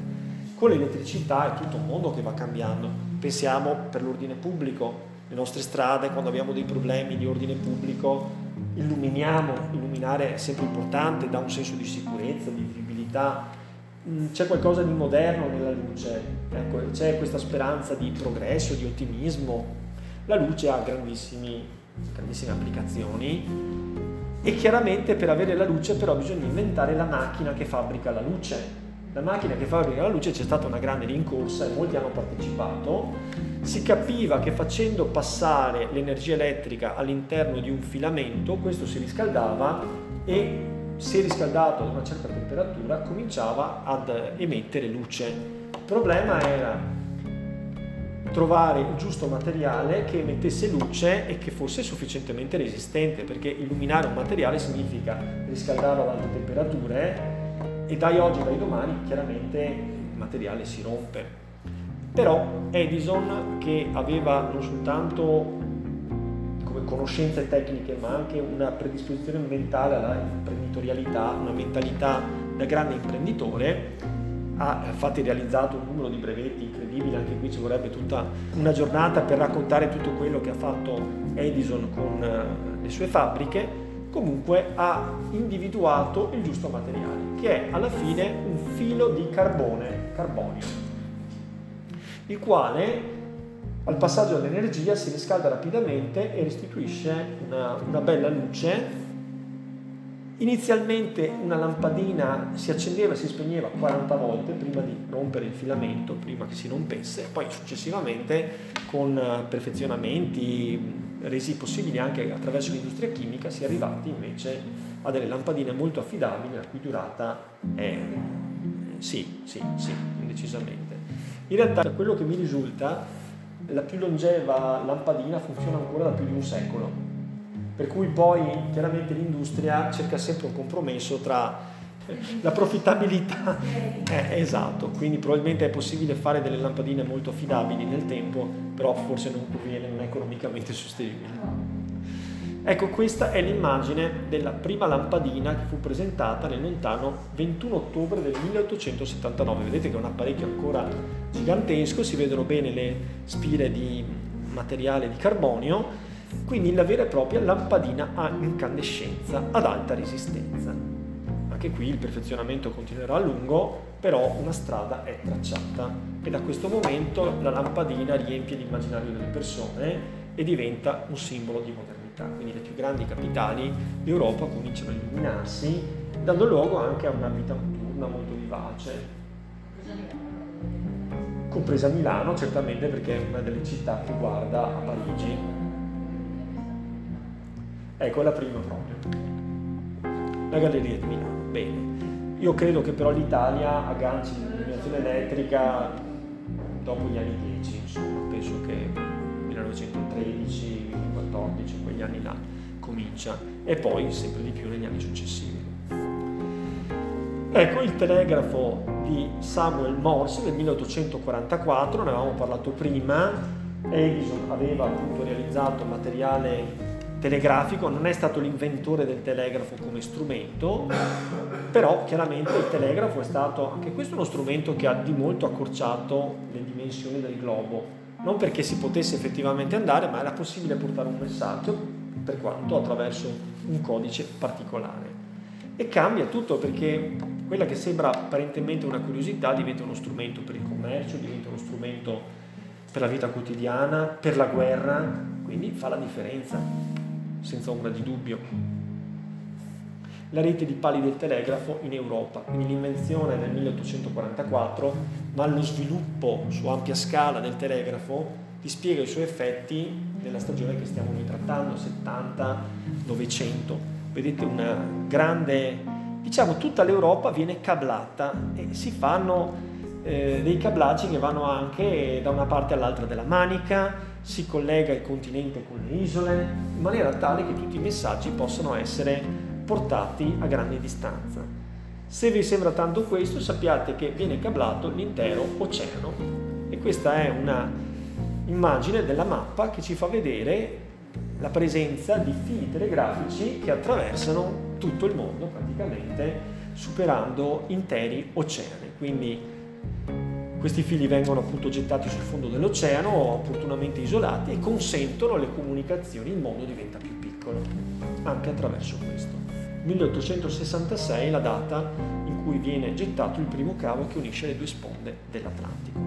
Con l'elettricità è tutto un mondo che va cambiando. Pensiamo per l'ordine pubblico, le nostre strade, quando abbiamo dei problemi di ordine pubblico, illuminiamo, illuminare è sempre importante, dà un senso di sicurezza, di vivibilità. Mm, c'è qualcosa di moderno nella luce, ecco, c'è questa speranza di progresso, di ottimismo. La luce ha grandissime applicazioni e chiaramente per avere la luce però bisogna inventare la macchina che fabbrica la luce. La macchina che fabbrica la luce c'è stata una grande rincorsa e molti hanno partecipato. Si capiva che facendo passare l'energia elettrica all'interno di un filamento, questo si riscaldava e se riscaldato ad una certa temperatura cominciava ad emettere luce. Il problema era trovare il giusto materiale che emettesse luce e che fosse sufficientemente resistente, perché illuminare un materiale significa riscaldarlo ad alte temperature e dai oggi, dai domani, chiaramente il materiale si rompe. Però Edison, che aveva non soltanto conoscenze tecniche, ma anche una predisposizione mentale alla imprenditorialità, una mentalità da grande imprenditore, ha infatti realizzato un numero di brevetti incredibile, anche qui ci vorrebbe tutta una giornata per raccontare tutto quello che ha fatto Edison con eh, le sue fabbriche, comunque ha individuato il giusto materiale, che è alla fine un filo di carbone, carbonio, il quale al passaggio dell'energia si riscalda rapidamente e restituisce una, una bella luce Inizialmente una lampadina si accendeva e si spegneva 40 volte prima di rompere il filamento, prima che si rompesse, poi successivamente con eh, perfezionamenti resi possibili anche attraverso l'industria chimica si è arrivati invece a delle lampadine molto affidabili la cui durata è sì, sì, sì, decisamente. In realtà da quello che mi risulta la più longeva lampadina funziona ancora da più di un secolo per cui poi chiaramente l'industria cerca sempre un compromesso tra la profittabilità, eh, esatto, quindi probabilmente è possibile fare delle lampadine molto affidabili nel tempo, però forse non conviene, non è economicamente sostenibile. Ecco, questa è l'immagine della prima lampadina che fu presentata nel lontano 21 ottobre del 1879. Vedete che è un apparecchio ancora gigantesco, si vedono bene le spire di materiale di carbonio quindi la vera e propria lampadina a incandescenza ad alta resistenza. Anche qui il perfezionamento continuerà a lungo, però una strada è tracciata e da questo momento la lampadina riempie l'immaginario delle persone e diventa un simbolo di modernità. Quindi le più grandi capitali d'Europa cominciano a illuminarsi, dando luogo anche a una vita notturna molto vivace. Compresa Milano, certamente perché è una delle città che guarda a Parigi Ecco la prima proprio. La Galleria di Milano. Bene. io credo che però l'Italia agganci l'illuminazione elettrica dopo gli anni 10, insomma, penso che 1913, 14, quegli anni là comincia e poi sempre di più negli anni successivi. Ecco il telegrafo di Samuel Morse del 1844, ne avevamo parlato prima, Edison aveva appunto realizzato materiale telegrafico, non è stato l'inventore del telegrafo come strumento, però chiaramente il telegrafo è stato anche questo uno strumento che ha di molto accorciato le dimensioni del globo, non perché si potesse effettivamente andare, ma era possibile portare un messaggio, per quanto attraverso un codice particolare. E cambia tutto perché quella che sembra apparentemente una curiosità diventa uno strumento per il commercio, diventa uno strumento per la vita quotidiana, per la guerra, quindi fa la differenza, senza ombra di dubbio. La rete di pali del telegrafo in Europa, quindi l'invenzione nel 1844, ma lo sviluppo su ampia scala del telegrafo dispiega i suoi effetti nella stagione che stiamo trattando, 70-900 vedete una grande, diciamo tutta l'Europa viene cablata e si fanno eh, dei cablaggi che vanno anche da una parte all'altra della manica, si collega il continente con le isole, in maniera tale che tutti i messaggi possano essere portati a grande distanza. Se vi sembra tanto questo, sappiate che viene cablato l'intero oceano e questa è una immagine della mappa che ci fa vedere la presenza di fili telegrafici che attraversano tutto il mondo praticamente superando interi oceani. Quindi questi fili vengono appunto gettati sul fondo dell'oceano, opportunamente isolati e consentono le comunicazioni, il mondo diventa più piccolo, anche attraverso questo. 1866 è la data in cui viene gettato il primo cavo che unisce le due sponde dell'Atlantico.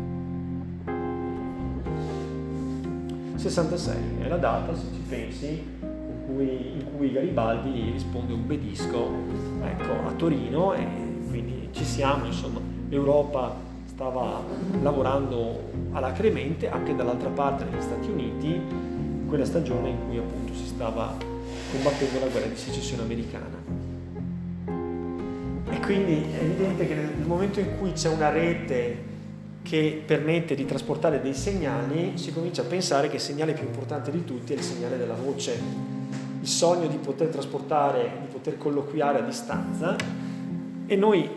66 è la data, se ci pensi, in cui, in cui Garibaldi risponde un bedisco ecco, a Torino e quindi ci siamo, insomma, l'Europa stava lavorando alacremente, anche dall'altra parte negli Stati Uniti, quella stagione in cui appunto si stava combattendo la guerra di secessione americana. E quindi è evidente che nel momento in cui c'è una rete che permette di trasportare dei segnali, si comincia a pensare che il segnale più importante di tutti è il segnale della voce, il sogno di poter trasportare, di poter colloquiare a distanza e noi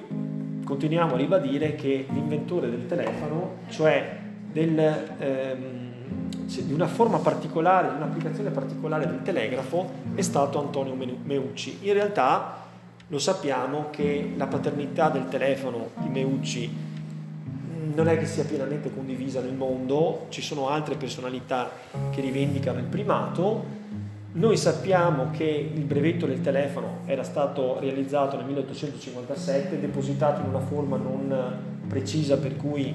continuiamo a ribadire che l'inventore del telefono, cioè del, ehm, di una forma particolare, di un'applicazione particolare del telegrafo, è stato Antonio Meucci. In realtà lo sappiamo che la paternità del telefono di Meucci non è che sia pienamente condivisa nel mondo, ci sono altre personalità che rivendicano il primato. Noi sappiamo che il brevetto del telefono era stato realizzato nel 1857, depositato in una forma non precisa per cui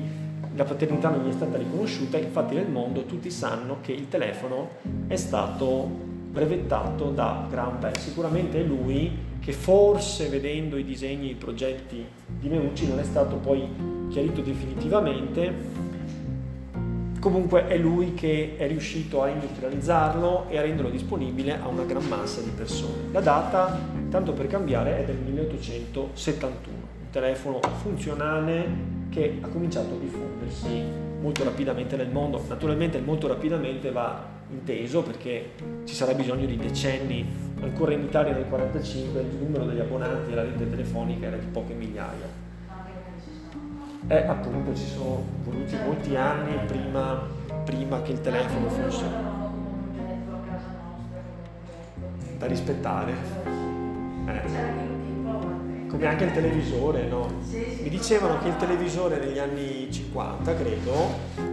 la paternità non gli è stata riconosciuta, infatti nel mondo tutti sanno che il telefono è stato brevettato da Graham Bell. Sicuramente è lui che forse vedendo i disegni e i progetti di Meucci non è stato poi chiarito definitivamente. Comunque è lui che è riuscito a industrializzarlo e a renderlo disponibile a una gran massa di persone. La data, tanto per cambiare, è del 1871, un telefono funzionale che ha cominciato a diffondersi molto rapidamente nel mondo. Naturalmente molto rapidamente va inteso perché ci sarà bisogno di decenni. Ancora in Italia nel 1945 il numero degli abbonati alla rete telefonica era di poche migliaia eh, appunto ci sono voluti molti anni prima, prima che il telefono fosse da rispettare. Eh. Come anche il televisore, no? Mi dicevano che il televisore negli anni 50, credo,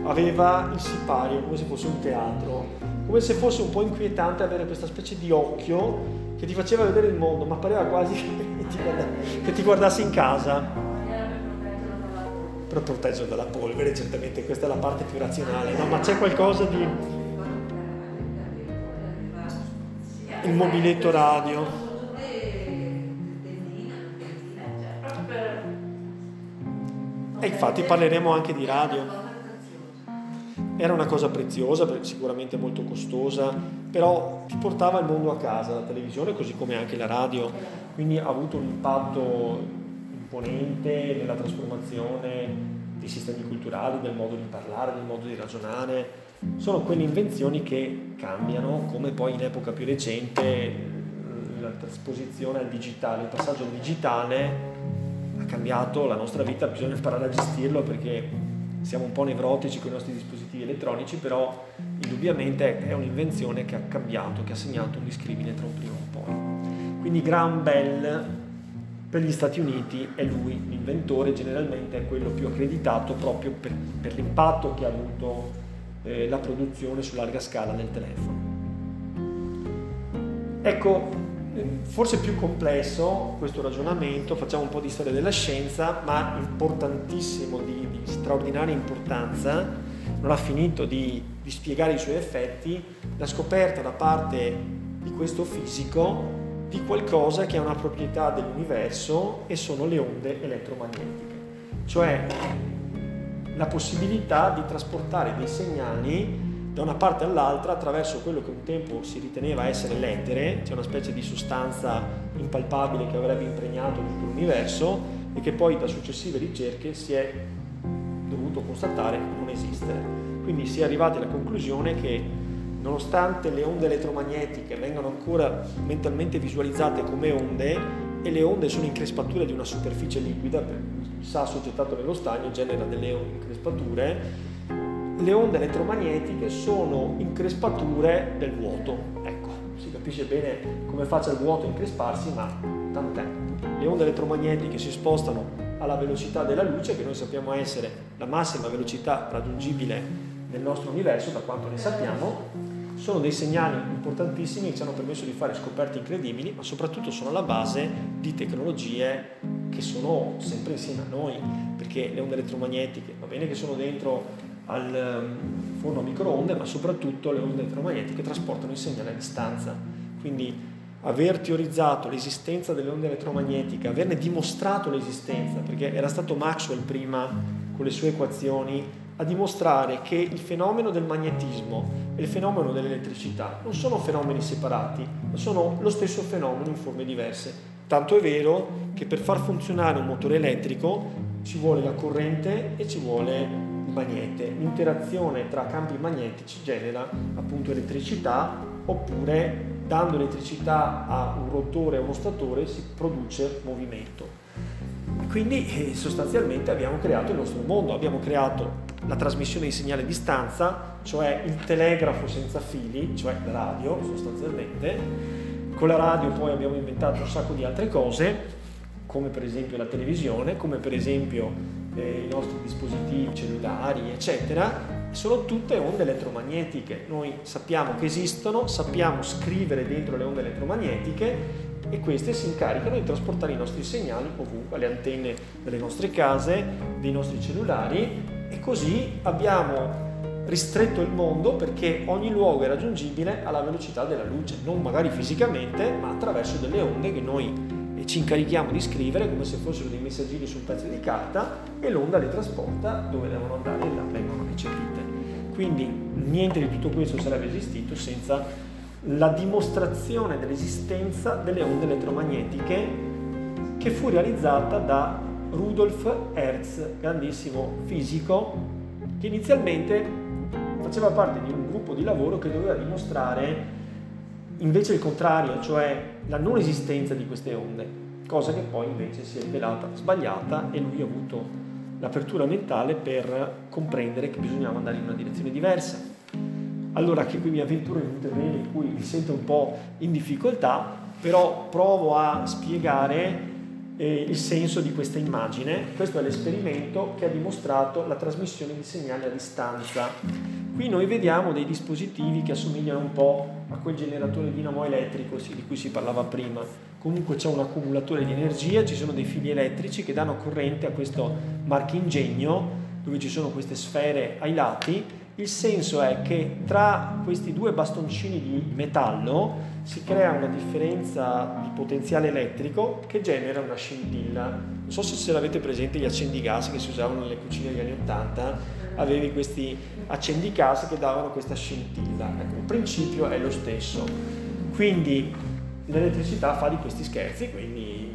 aveva il sipario come se fosse un teatro, come se fosse un po' inquietante avere questa specie di occhio che ti faceva vedere il mondo, ma pareva quasi che ti guardasse in casa per proteggere dalla polvere, certamente questa è la parte più razionale, no? ma c'è qualcosa di... il mobiletto radio. E infatti parleremo anche di radio. Era una cosa preziosa, sicuramente molto costosa, però ti portava il mondo a casa, la televisione, così come anche la radio, quindi ha avuto un impatto esponente nella trasformazione dei sistemi culturali, del modo di parlare, del modo di ragionare. Sono quelle invenzioni che cambiano, come poi in epoca più recente la trasposizione al digitale, il passaggio al digitale ha cambiato la nostra vita, bisogna imparare a gestirlo perché siamo un po' nevrotici con i nostri dispositivi elettronici, però indubbiamente è un'invenzione che ha cambiato, che ha segnato un discrimine tra un prima e un poi. Quindi Graham Bell per gli Stati Uniti è lui l'inventore, generalmente è quello più accreditato proprio per, per l'impatto che ha avuto eh, la produzione su larga scala del telefono. Ecco, forse più complesso questo ragionamento, facciamo un po' di storia della scienza, ma importantissimo, di, di straordinaria importanza, non ha finito di, di spiegare i suoi effetti, la scoperta da parte di questo fisico di qualcosa che ha una proprietà dell'universo e sono le onde elettromagnetiche, cioè la possibilità di trasportare dei segnali da una parte all'altra attraverso quello che un tempo si riteneva essere l'etere, cioè una specie di sostanza impalpabile che avrebbe impregnato tutto l'universo e che poi da successive ricerche si è dovuto constatare non esistere. Quindi si è arrivati alla conclusione che nonostante le onde elettromagnetiche vengano ancora mentalmente visualizzate come onde e le onde sono increspature di una superficie liquida, il sasso gettato nello stagno genera delle increspature, le onde elettromagnetiche sono increspature del vuoto. Ecco, si capisce bene come faccia il vuoto a incresparsi, ma tant'è. Le onde elettromagnetiche si spostano alla velocità della luce, che noi sappiamo essere la massima velocità raggiungibile nel nostro universo, da quanto ne sappiamo, sono dei segnali importantissimi che ci hanno permesso di fare scoperte incredibili, ma soprattutto sono alla base di tecnologie che sono sempre insieme a noi, perché le onde elettromagnetiche, va bene che sono dentro al ehm, forno a microonde, ma soprattutto le onde elettromagnetiche trasportano il segnale a distanza. Quindi aver teorizzato l'esistenza delle onde elettromagnetiche, averne dimostrato l'esistenza, perché era stato Maxwell prima con le sue equazioni a dimostrare che il fenomeno del magnetismo e il fenomeno dell'elettricità non sono fenomeni separati, ma sono lo stesso fenomeno in forme diverse. Tanto è vero che per far funzionare un motore elettrico ci vuole la corrente e ci vuole magnete. L'interazione tra campi magnetici genera appunto elettricità oppure dando elettricità a un rotore o uno statore si produce movimento. Quindi eh, sostanzialmente abbiamo creato il nostro mondo, abbiamo creato la trasmissione di segnale a distanza, cioè il telegrafo senza fili, cioè la radio sostanzialmente. Con la radio poi abbiamo inventato un sacco di altre cose, come per esempio la televisione, come per esempio eh, i nostri dispositivi cellulari, eccetera, sono tutte onde elettromagnetiche. Noi sappiamo che esistono, sappiamo scrivere dentro le onde elettromagnetiche e queste si incaricano di trasportare i nostri segnali ovunque, alle antenne delle nostre case, dei nostri cellulari e così abbiamo ristretto il mondo perché ogni luogo è raggiungibile alla velocità della luce, non magari fisicamente, ma attraverso delle onde che noi ci incarichiamo di scrivere come se fossero dei messaggini su un pezzo di carta e l'onda li trasporta dove devono andare e là vengono recepite. Quindi niente di tutto questo sarebbe esistito senza la dimostrazione dell'esistenza delle onde elettromagnetiche che fu realizzata da Rudolf Hertz, grandissimo fisico, che inizialmente faceva parte di un gruppo di lavoro che doveva dimostrare invece il contrario, cioè la non esistenza di queste onde, cosa che poi invece si è rivelata sbagliata e lui ha avuto l'apertura mentale per comprendere che bisognava andare in una direzione diversa. Allora che qui mi avventuro in un terreno in cui mi sento un po' in difficoltà, però provo a spiegare eh, il senso di questa immagine. Questo è l'esperimento che ha dimostrato la trasmissione di segnali a distanza. Qui noi vediamo dei dispositivi che assomigliano un po' a quel generatore dinamo elettrico di cui si parlava prima. Comunque c'è un accumulatore di energia, ci sono dei fili elettrici che danno corrente a questo marchingegno dove ci sono queste sfere ai lati. Il senso è che tra questi due bastoncini di metallo si crea una differenza di potenziale elettrico che genera una scintilla. Non so se ce l'avete presente gli accendigas che si usavano nelle cucine degli anni 80 avevi questi accendicasi che davano questa scintilla. Ecco, il principio è lo stesso. Quindi l'elettricità fa di questi scherzi, quindi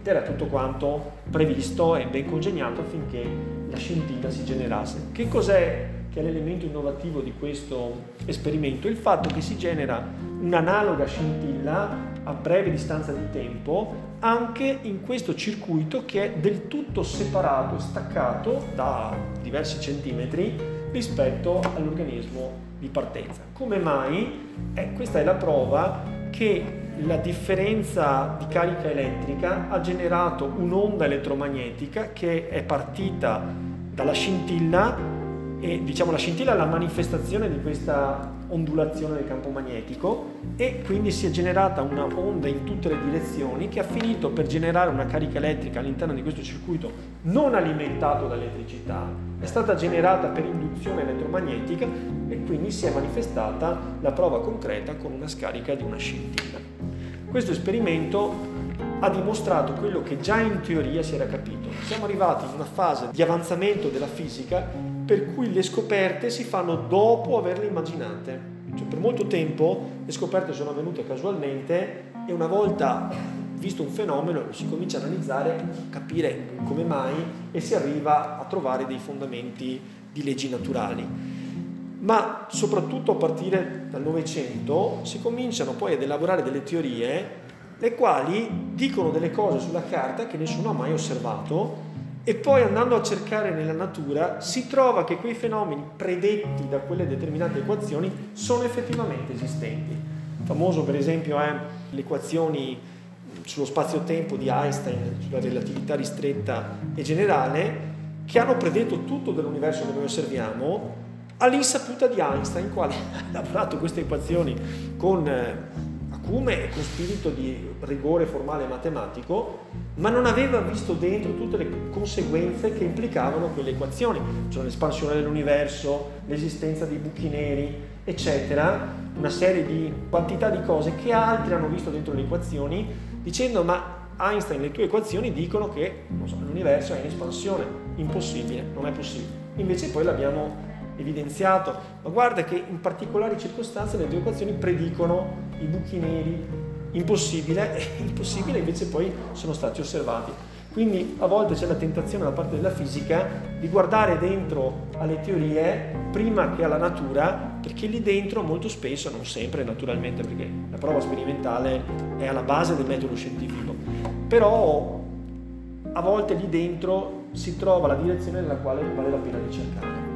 ovviamente era tutto quanto previsto e ben congegnato affinché la scintilla si generasse. Che cos'è che è l'elemento innovativo di questo esperimento? Il fatto che si genera un'analoga scintilla a breve distanza di tempo anche in questo circuito che è del tutto separato e staccato da diversi centimetri rispetto all'organismo di partenza. Come mai? Eh, questa è la prova che la differenza di carica elettrica ha generato un'onda elettromagnetica che è partita dalla scintilla e diciamo la scintilla è la manifestazione di questa ondulazione del campo magnetico e quindi si è generata una onda in tutte le direzioni che ha finito per generare una carica elettrica all'interno di questo circuito non alimentato da elettricità, è stata generata per induzione elettromagnetica e quindi si è manifestata la prova concreta con una scarica di una scintilla. Questo esperimento ha dimostrato quello che già in teoria si era capito. Siamo arrivati in una fase di avanzamento della fisica per cui le scoperte si fanno dopo averle immaginate. Cioè, per molto tempo le scoperte sono avvenute casualmente e una volta visto un fenomeno si comincia a analizzare, capire come mai e si arriva a trovare dei fondamenti di leggi naturali. Ma soprattutto a partire dal Novecento si cominciano poi ad elaborare delle teorie le quali dicono delle cose sulla carta che nessuno ha mai osservato e poi andando a cercare nella natura si trova che quei fenomeni predetti da quelle determinate equazioni sono effettivamente esistenti. Famoso per esempio è le equazioni sullo spazio-tempo di Einstein, sulla relatività ristretta e generale, che hanno predetto tutto dell'universo che noi osserviamo all'insaputa di Einstein, quale ha lavorato queste equazioni con eh, acume e con spirito di rigore formale matematico, ma non aveva visto dentro tutte le conseguenze che implicavano quelle equazioni, cioè l'espansione dell'universo, l'esistenza dei buchi neri, eccetera, una serie di quantità di cose che altri hanno visto dentro le equazioni, dicendo ma Einstein le tue equazioni dicono che so, l'universo è in espansione, impossibile, non è possibile. Invece poi l'abbiamo evidenziato, ma guarda che in particolari circostanze le tue equazioni predicono i buchi neri, impossibile, e impossibile invece poi sono stati osservati. Quindi a volte c'è la tentazione da parte della fisica di guardare dentro alle teorie prima che alla natura, perché lì dentro molto spesso, non sempre naturalmente, perché la prova sperimentale è alla base del metodo scientifico, però a volte lì dentro si trova la direzione nella quale vale la pena ricercare.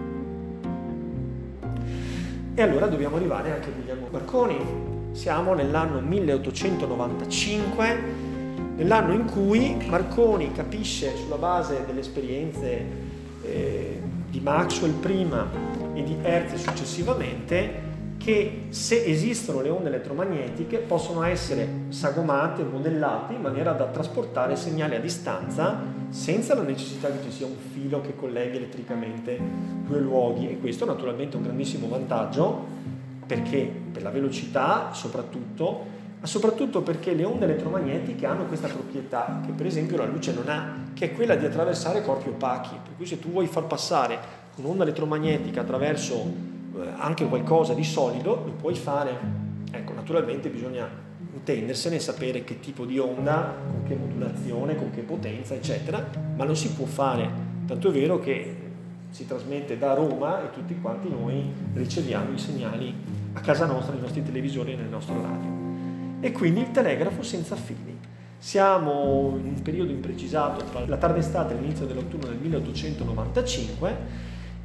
E allora dobbiamo arrivare anche a Guglielmo Marconi, siamo nell'anno 1895, nell'anno in cui Marconi capisce sulla base delle esperienze eh, di Maxwell prima e di Hertz successivamente che se esistono le onde elettromagnetiche possono essere sagomate, modellate in maniera da trasportare segnali a distanza senza la necessità che ci sia un filo che colleghi elettricamente due luoghi e questo naturalmente è un grandissimo vantaggio perché? Per la velocità soprattutto, ma soprattutto perché le onde elettromagnetiche hanno questa proprietà che per esempio la luce non ha, che è quella di attraversare corpi opachi. Per cui se tu vuoi far passare un'onda elettromagnetica attraverso eh, anche qualcosa di solido, lo puoi fare. Ecco, naturalmente bisogna intendersene, sapere che tipo di onda, con che modulazione, con che potenza, eccetera, ma lo si può fare. Tanto è vero che si trasmette da Roma e tutti quanti noi riceviamo i segnali a casa nostra, nei nostri televisori e nel nostro radio. E quindi il telegrafo senza fili. Siamo in un periodo imprecisato tra la tarda estate e l'inizio dell'autunno del 1895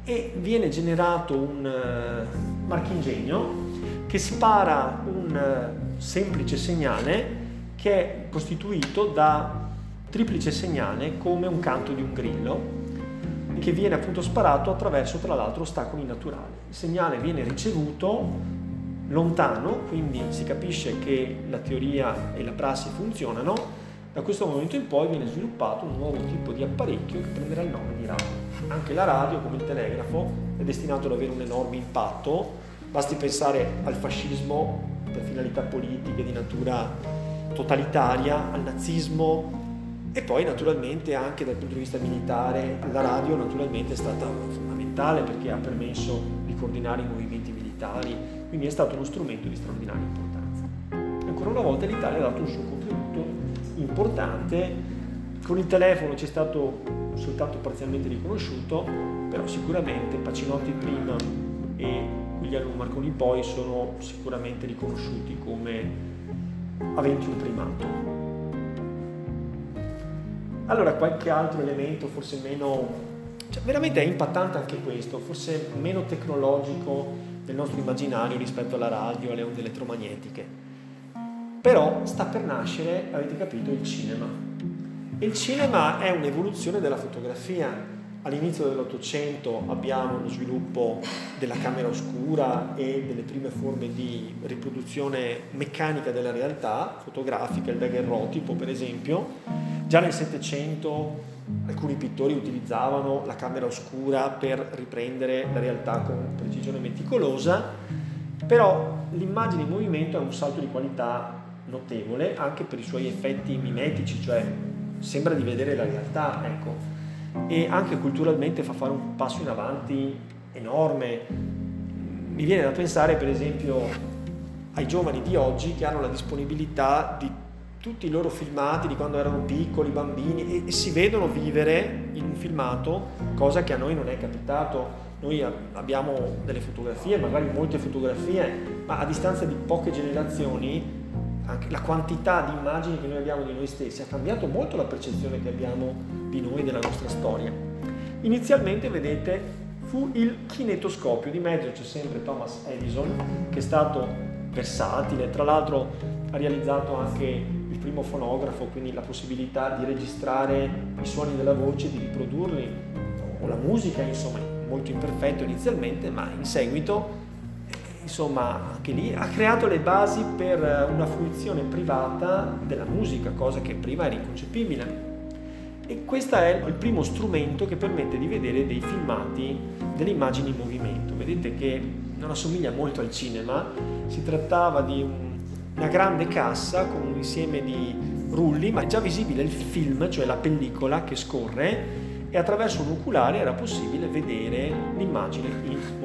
e viene generato un uh, marchingegno che spara un uh, semplice segnale che è costituito da triplice segnale come un canto di un grillo che viene appunto sparato attraverso tra l'altro ostacoli naturali. Il segnale viene ricevuto lontano, quindi si capisce che la teoria e la prassi funzionano, da questo momento in poi viene sviluppato un nuovo tipo di apparecchio che prenderà il nome di radio. Anche la radio, come il telegrafo, è destinato ad avere un enorme impatto, basti pensare al fascismo per finalità politiche di natura totalitaria, al nazismo, e poi naturalmente anche dal punto di vista militare la radio naturalmente è stata fondamentale perché ha permesso di coordinare i movimenti militari, quindi è stato uno strumento di straordinaria importanza. Ancora una volta l'Italia ha dato un suo contributo importante con il telefono ci è stato soltanto parzialmente riconosciuto, però sicuramente Pacinotti prima e Guglielmo Marconi poi sono sicuramente riconosciuti come aventi un primato. Allora qualche altro elemento forse meno... Cioè, veramente è impattante anche questo, forse meno tecnologico del nostro immaginario rispetto alla radio, alle onde elettromagnetiche. Però sta per nascere, avete capito, il cinema. Il cinema è un'evoluzione della fotografia. All'inizio dell'Ottocento abbiamo lo sviluppo della camera oscura e delle prime forme di riproduzione meccanica della realtà fotografica, il daguerrotipo per esempio. Già nel Settecento alcuni pittori utilizzavano la camera oscura per riprendere la realtà con precisione meticolosa, però l'immagine in movimento è un salto di qualità notevole anche per i suoi effetti mimetici, cioè sembra di vedere la realtà, ecco, e anche culturalmente fa fare un passo in avanti enorme. Mi viene da pensare per esempio ai giovani di oggi che hanno la disponibilità di tutti i loro filmati di quando erano piccoli, bambini, e, e, si vedono vivere in un filmato, cosa che a noi non è capitato. Noi abbiamo delle fotografie, magari molte fotografie, ma a distanza di poche generazioni anche la quantità di immagini che noi abbiamo di noi stessi ha cambiato molto la percezione che abbiamo di noi, della nostra storia. Inizialmente, vedete, fu il kinetoscopio, di mezzo c'è sempre Thomas Edison, che è stato versatile, tra l'altro ha realizzato anche primo fonografo, quindi la possibilità di registrare i suoni della voce, di riprodurli, o la musica, insomma, molto imperfetto inizialmente, ma in seguito, insomma, anche lì ha creato le basi per una fruizione privata della musica, cosa che prima era inconcepibile. E questo è il primo strumento che permette di vedere dei filmati, delle immagini in movimento. Vedete che non assomiglia molto al cinema, si trattava di un una grande cassa con un insieme di rulli, ma è già visibile il film, cioè la pellicola che scorre e attraverso un oculare era possibile vedere l'immagine in.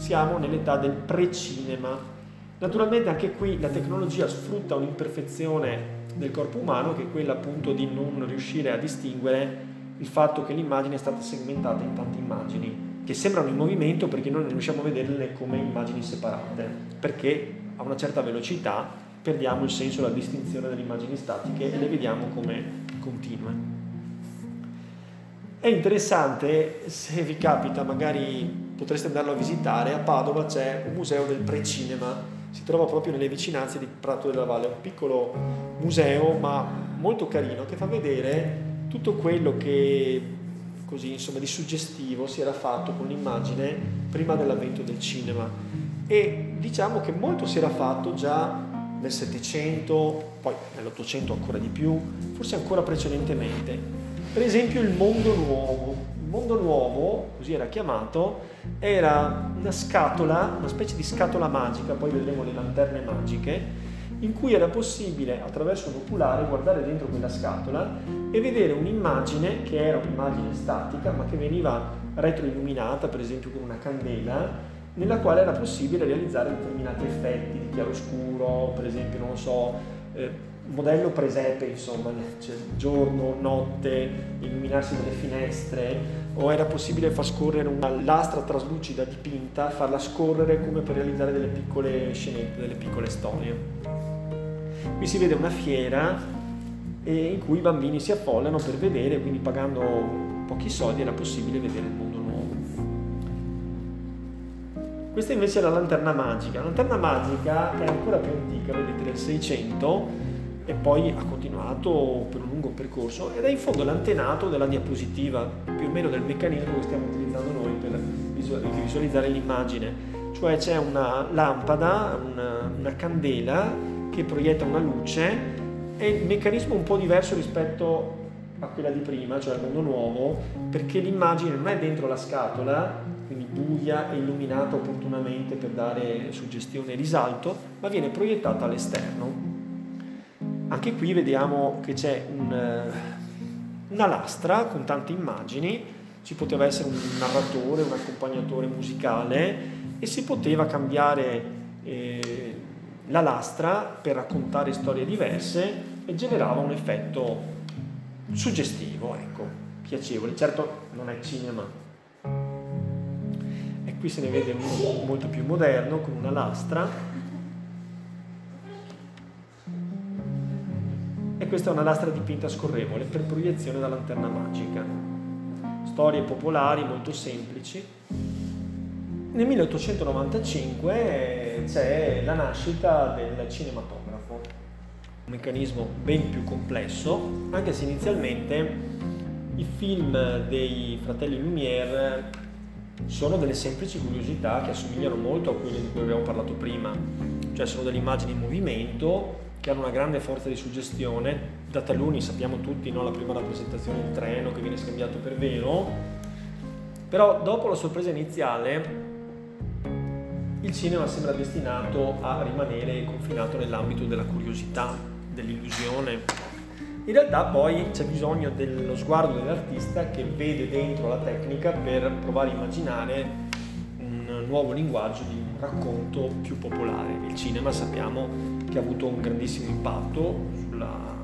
Siamo nell'età del pre-cinema. Naturalmente anche qui la tecnologia sfrutta un'imperfezione del corpo umano che è quella appunto di non riuscire a distinguere il fatto che l'immagine è stata segmentata in tante immagini che sembrano in movimento perché noi non riusciamo a vederle come immagini separate, perché a una certa velocità perdiamo il senso, la distinzione delle immagini statiche e le vediamo come continue. È interessante, se vi capita, magari potreste andarlo a visitare, a Padova c'è un museo del pre-cinema, si trova proprio nelle vicinanze di Prato della Valle, un piccolo museo ma molto carino che fa vedere tutto quello che così insomma di suggestivo si era fatto con l'immagine prima dell'avvento del cinema e diciamo che molto si era fatto già nel Settecento, poi nell'Ottocento ancora di più, forse ancora precedentemente. Per esempio il mondo nuovo. Il mondo nuovo, così era chiamato, era una scatola, una specie di scatola magica, poi vedremo le lanterne magiche, in cui era possibile attraverso un oculare guardare dentro quella scatola e vedere un'immagine che era un'immagine statica ma che veniva retroilluminata per esempio con una candela nella quale era possibile realizzare determinati effetti di chiaroscuro, per esempio, non so, eh, modello presepe, insomma, cioè giorno, notte, illuminarsi delle finestre, o era possibile far scorrere una lastra traslucida dipinta, farla scorrere come per realizzare delle piccole scenette, delle piccole storie. Qui si vede una fiera in cui i bambini si affollano per vedere, quindi pagando pochi soldi era possibile vedere il mondo questa invece è la lanterna magica. La lanterna magica è ancora più antica, vedete del 600 e poi ha continuato per un lungo percorso ed è in fondo l'antenato della diapositiva, più o meno del meccanismo che stiamo utilizzando noi per visualizzare l'immagine. Cioè c'è una lampada, una, una candela che proietta una luce e il meccanismo è un po' diverso rispetto a quella di prima, cioè al mondo nuovo, perché l'immagine non è dentro la scatola, quindi buia e illuminata opportunamente per dare suggestione e risalto, ma viene proiettata all'esterno. Anche qui vediamo che c'è un, eh, una lastra con tante immagini, ci poteva essere un narratore, un accompagnatore musicale e si poteva cambiare eh, la lastra per raccontare storie diverse e generava un effetto suggestivo, ecco, piacevole. Certo non è cinema. E qui se ne vede uno molto più moderno con una lastra. E questa è una lastra dipinta scorrevole per proiezione da lanterna magica. Storie popolari molto semplici. Nel 1895 c'è la nascita del cinematografo un meccanismo ben più complesso, anche se inizialmente i film dei fratelli Lumière sono delle semplici curiosità che assomigliano molto a quelle di cui abbiamo parlato prima, cioè sono delle immagini in movimento che hanno una grande forza di suggestione, da taluni sappiamo tutti no? la prima rappresentazione del treno che viene scambiato per vero, però dopo la sorpresa iniziale il cinema sembra destinato a rimanere confinato nell'ambito della curiosità, dell'illusione. In realtà poi c'è bisogno dello sguardo dell'artista che vede dentro la tecnica per provare a immaginare un nuovo linguaggio di un racconto più popolare. Il cinema sappiamo che ha avuto un grandissimo impatto sulla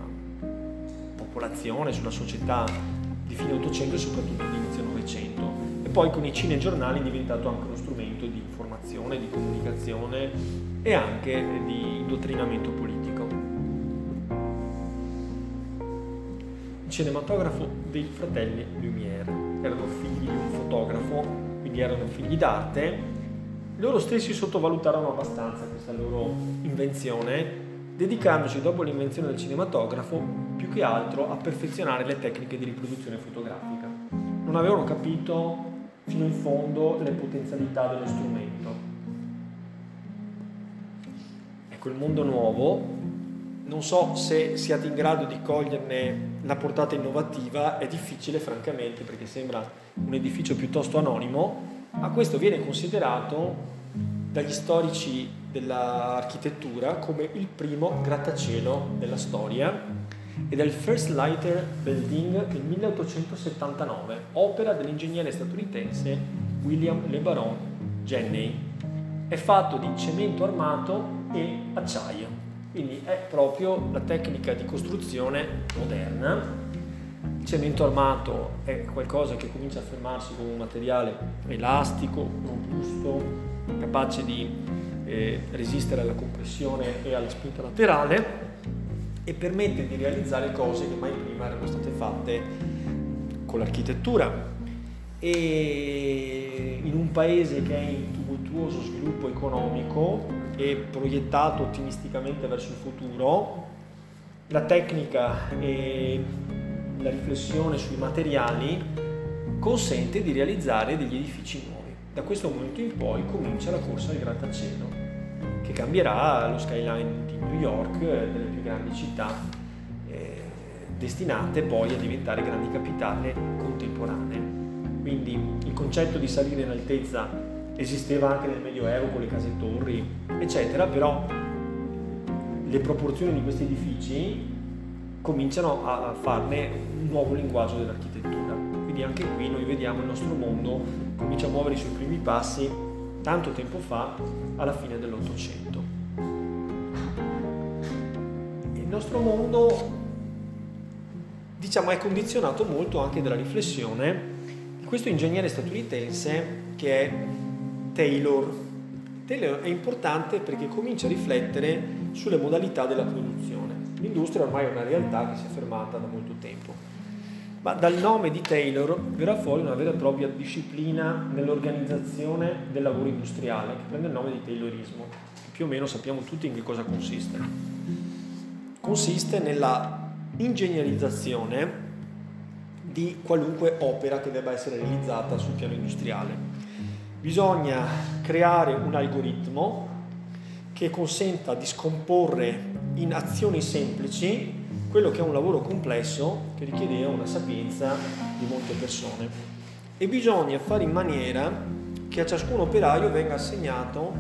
popolazione, sulla società di fine 800 e soprattutto di inizio 900 e poi con i cinegiornali è diventato anche uno strumento di informazione, di comunicazione e anche di indottrinamento politico. cinematografo dei fratelli Lumière. Erano figli di un fotografo, quindi erano figli d'arte. Loro stessi sottovalutarono abbastanza questa loro invenzione, dedicandosi dopo l'invenzione del cinematografo più che altro a perfezionare le tecniche di riproduzione fotografica. Non avevano capito fino in fondo le potenzialità dello strumento. Ecco, il mondo nuovo non so se siate in grado di coglierne la portata innovativa, è difficile francamente perché sembra un edificio piuttosto anonimo, ma questo viene considerato dagli storici dell'architettura come il primo grattacielo della storia ed è il First Lighter Building del 1879, opera dell'ingegnere statunitense William Le Baron Jenney. È fatto di cemento armato e acciaio. Quindi è proprio la tecnica di costruzione moderna. Cemento armato è qualcosa che comincia a fermarsi come un materiale elastico, robusto, capace di eh, resistere alla compressione e alla spinta laterale e permette di realizzare cose che mai prima erano state fatte con l'architettura. E in un paese che è in tumultuoso sviluppo economico, e proiettato ottimisticamente verso il futuro, la tecnica e la riflessione sui materiali consente di realizzare degli edifici nuovi. Da questo momento in poi comincia la corsa al grattacielo, che cambierà lo skyline di New York, delle più grandi città, eh, destinate poi a diventare grandi capitali contemporanee. Quindi il concetto di salire in altezza esisteva anche nel Medioevo con le case torri, eccetera, però le proporzioni di questi edifici cominciano a farne un nuovo linguaggio dell'architettura. Quindi anche qui noi vediamo il nostro mondo comincia a muovere i suoi primi passi tanto tempo fa, alla fine dell'Ottocento. Il nostro mondo diciamo, è condizionato molto anche dalla riflessione di questo ingegnere statunitense che è Taylor. Taylor è importante perché comincia a riflettere sulle modalità della produzione. L'industria ormai è una realtà che si è fermata da molto tempo. Ma dal nome di Taylor verrà fuori una vera e propria disciplina nell'organizzazione del lavoro industriale, che prende il nome di Taylorismo, più o meno sappiamo tutti in che cosa consiste. Consiste nella ingegnerizzazione di qualunque opera che debba essere realizzata sul piano industriale bisogna creare un algoritmo che consenta di scomporre in azioni semplici quello che è un lavoro complesso che richiedeva una sapienza di molte persone e bisogna fare in maniera che a ciascun operaio venga assegnato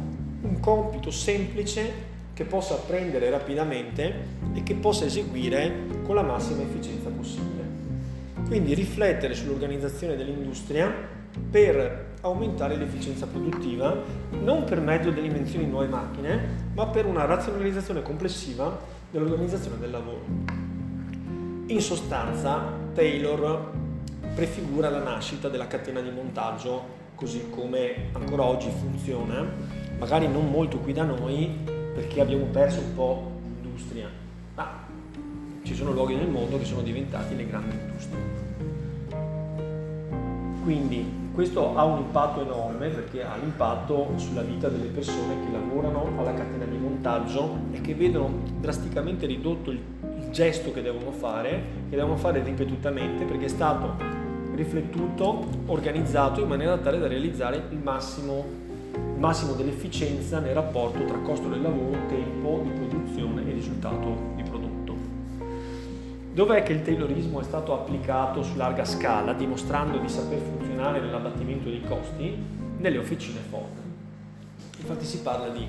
un compito semplice che possa apprendere rapidamente e che possa eseguire con la massima efficienza possibile. Quindi riflettere sull'organizzazione dell'industria per aumentare l'efficienza produttiva, non per mezzo dell'invenzione di nuove macchine, ma per una razionalizzazione complessiva dell'organizzazione del lavoro. In sostanza Taylor prefigura la nascita della catena di montaggio così come ancora oggi funziona, magari non molto qui da noi perché abbiamo perso un po' l'industria, ma ci sono luoghi nel mondo che sono diventati le grandi industrie. Quindi questo ha un impatto enorme perché ha l'impatto sulla vita delle persone che lavorano alla catena di montaggio e che vedono drasticamente ridotto il, gesto che devono fare, che devono fare ripetutamente perché è stato riflettuto, organizzato in maniera tale da realizzare il massimo, massimo dell'efficienza nel rapporto tra costo del lavoro, tempo di produzione e risultato. Dov'è che il Taylorismo è stato applicato su larga scala, dimostrando di saper funzionare nell'abbattimento dei costi? Nelle officine Ford. Infatti si parla di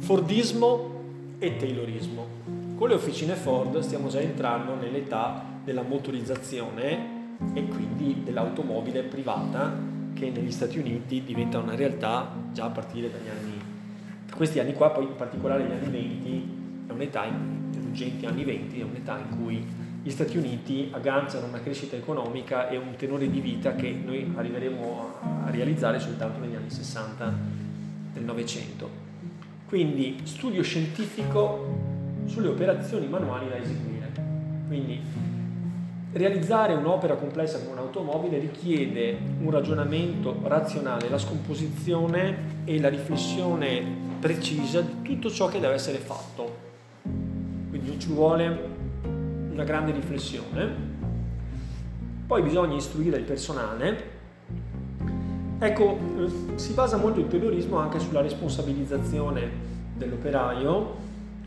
Fordismo e Taylorismo. Con le officine Ford stiamo già entrando nell'età della motorizzazione e quindi dell'automobile privata che negli Stati Uniti diventa una realtà già a partire dagli anni questi anni qua, poi in particolare gli anni 20, è un'età, i ruggenti anni 20, è un'età in cui gli Stati Uniti agganciano una crescita economica e un tenore di vita che noi arriveremo a realizzare soltanto negli anni 60 del Novecento. Quindi studio scientifico sulle operazioni manuali da eseguire. Quindi realizzare un'opera complessa come un'automobile richiede un ragionamento razionale, la scomposizione e la riflessione precisa di tutto ciò che deve essere fatto. Quindi ci vuole una grande riflessione. Poi bisogna istruire il personale. Ecco, eh, si basa molto il terrorismo anche sulla responsabilizzazione dell'operaio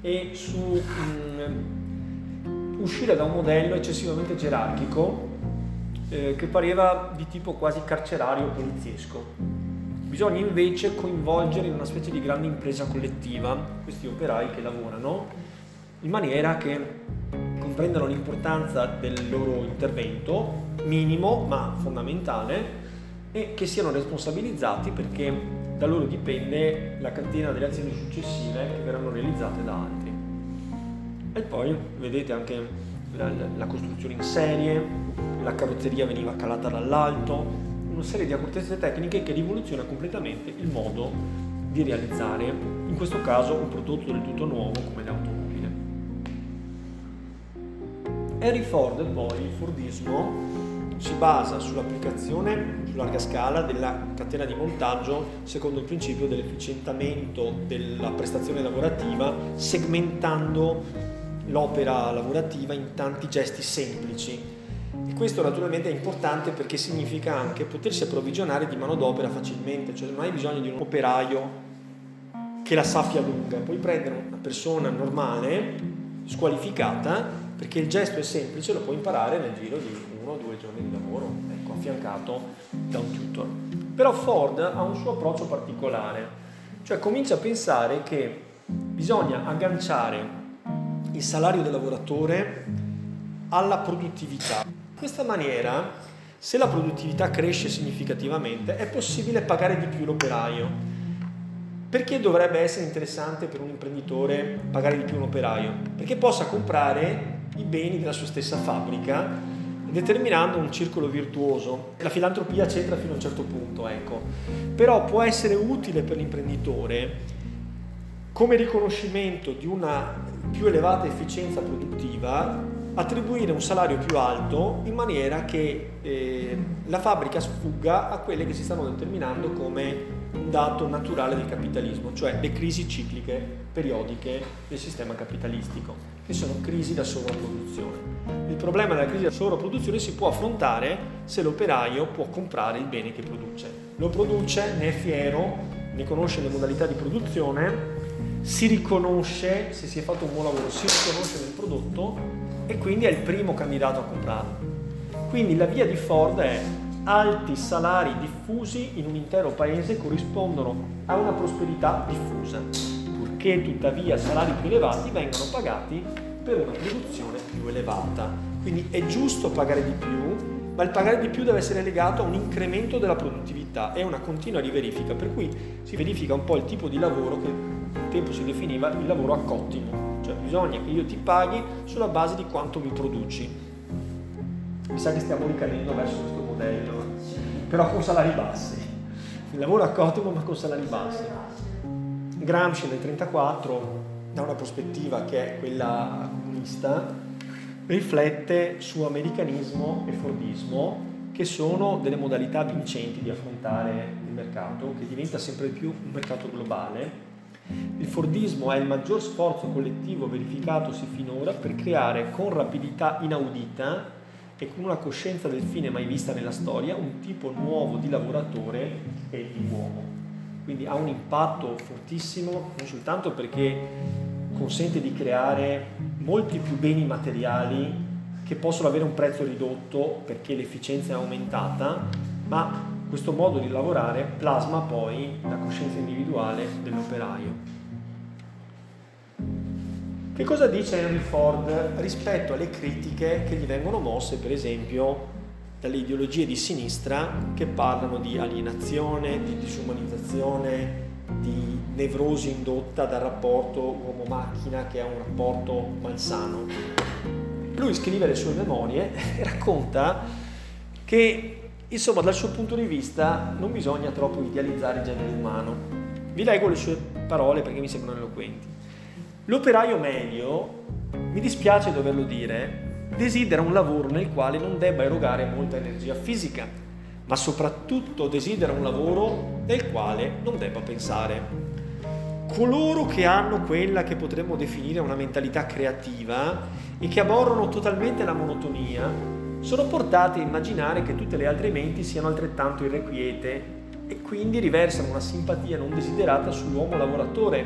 e su um, uscire da un modello eccessivamente gerarchico eh, che pareva di tipo quasi carcerario poliziesco. Bisogna invece coinvolgere in una specie di grande impresa collettiva questi operai che lavorano in maniera che comprendano l'importanza del loro intervento, minimo ma fondamentale, e che siano responsabilizzati perché da loro dipende la catena delle azioni successive che verranno realizzate da altri. E poi vedete anche la, la costruzione in serie, la carrozzeria veniva calata dall'alto, una serie di accortezze tecniche che rivoluziona completamente il modo di realizzare, in questo caso un prodotto del tutto nuovo come le. Henry Ford poi, il Fordismo, si basa sull'applicazione su larga scala della catena di montaggio secondo il principio dell'efficientamento della prestazione lavorativa, segmentando l'opera lavorativa in tanti gesti semplici. E questo naturalmente è importante perché significa anche potersi approvvigionare di manodopera facilmente, cioè non hai bisogno di un operaio che la sappia lunga, puoi prendere una persona normale, squalificata, perché il gesto è semplice, lo puoi imparare nel giro di uno o due giorni di lavoro, ecco, affiancato da un tutor. Però Ford ha un suo approccio particolare, cioè comincia a pensare che bisogna agganciare il salario del lavoratore alla produttività. In questa maniera, se la produttività cresce significativamente, è possibile pagare di più l'operaio. Perché dovrebbe essere interessante per un imprenditore pagare di più un operaio? Perché possa comprare i beni della sua stessa fabbrica, determinando un circolo virtuoso. La filantropia c'entra fino a un certo punto, ecco. Però può essere utile per l'imprenditore come riconoscimento di una più elevata efficienza produttiva attribuire un salario più alto in maniera che eh, la fabbrica sfugga a quelle che si stanno determinando come un dato naturale del capitalismo, cioè le crisi cicliche periodiche del sistema capitalistico, che sono crisi da sovrapproduzione. Il problema della crisi da sovrapproduzione si può affrontare se l'operaio può comprare il bene che produce. Lo produce, ne è fiero, ne conosce le modalità di produzione, si riconosce, se si è fatto un buon lavoro, si riconosce nel prodotto e quindi è il primo candidato a comprarlo. Quindi la via di Ford è alti salari diffusi in un intero paese corrispondono a una prosperità diffusa, purché tuttavia salari più elevati vengano pagati per una produzione più elevata. Quindi è giusto pagare di più, ma il pagare di più deve essere legato a un incremento della produttività e una continua riverifica, per cui si verifica un po' il tipo di lavoro che un tempo si definiva il lavoro a cottimo, cioè bisogna che io ti paghi sulla base di quanto mi produci mi sa che stiamo ricadendo verso questo modello, però con salari bassi. Il lavoro a cottimo ma con salari bassi. Gramsci nel 1934, da una prospettiva che è quella comunista, riflette su americanismo e fordismo, che sono delle modalità vincenti di affrontare il mercato, che diventa sempre più un mercato globale. Il Fordismo è il maggior sforzo collettivo verificatosi finora per creare con rapidità inaudita e con una coscienza del fine mai vista nella storia un tipo nuovo di lavoratore e di uomo. Quindi ha un impatto fortissimo non soltanto perché consente di creare molti più beni materiali che possono avere un prezzo ridotto perché l'efficienza è aumentata, ma questo modo di lavorare plasma poi la coscienza individuale dell'operaio. Che cosa dice Henry Ford rispetto alle critiche che gli vengono mosse, per esempio, dalle ideologie di sinistra che parlano di alienazione, di disumanizzazione, di nevrosi indotta dal rapporto uomo-macchina che è un rapporto malsano. Lui scrive le sue memorie e racconta che, insomma, dal suo punto di vista non bisogna troppo idealizzare il genere umano. Vi leggo le sue parole perché mi sembrano eloquenti. L'operaio medio, mi dispiace doverlo dire, desidera un lavoro nel quale non debba erogare molta energia fisica, ma soprattutto desidera un lavoro nel quale non debba pensare. Coloro che hanno quella che potremmo definire una mentalità creativa e che aborrono totalmente la monotonia, sono portati a immaginare che tutte le altre menti siano altrettanto irrequiete e quindi riversano una simpatia non desiderata sull'uomo lavoratore,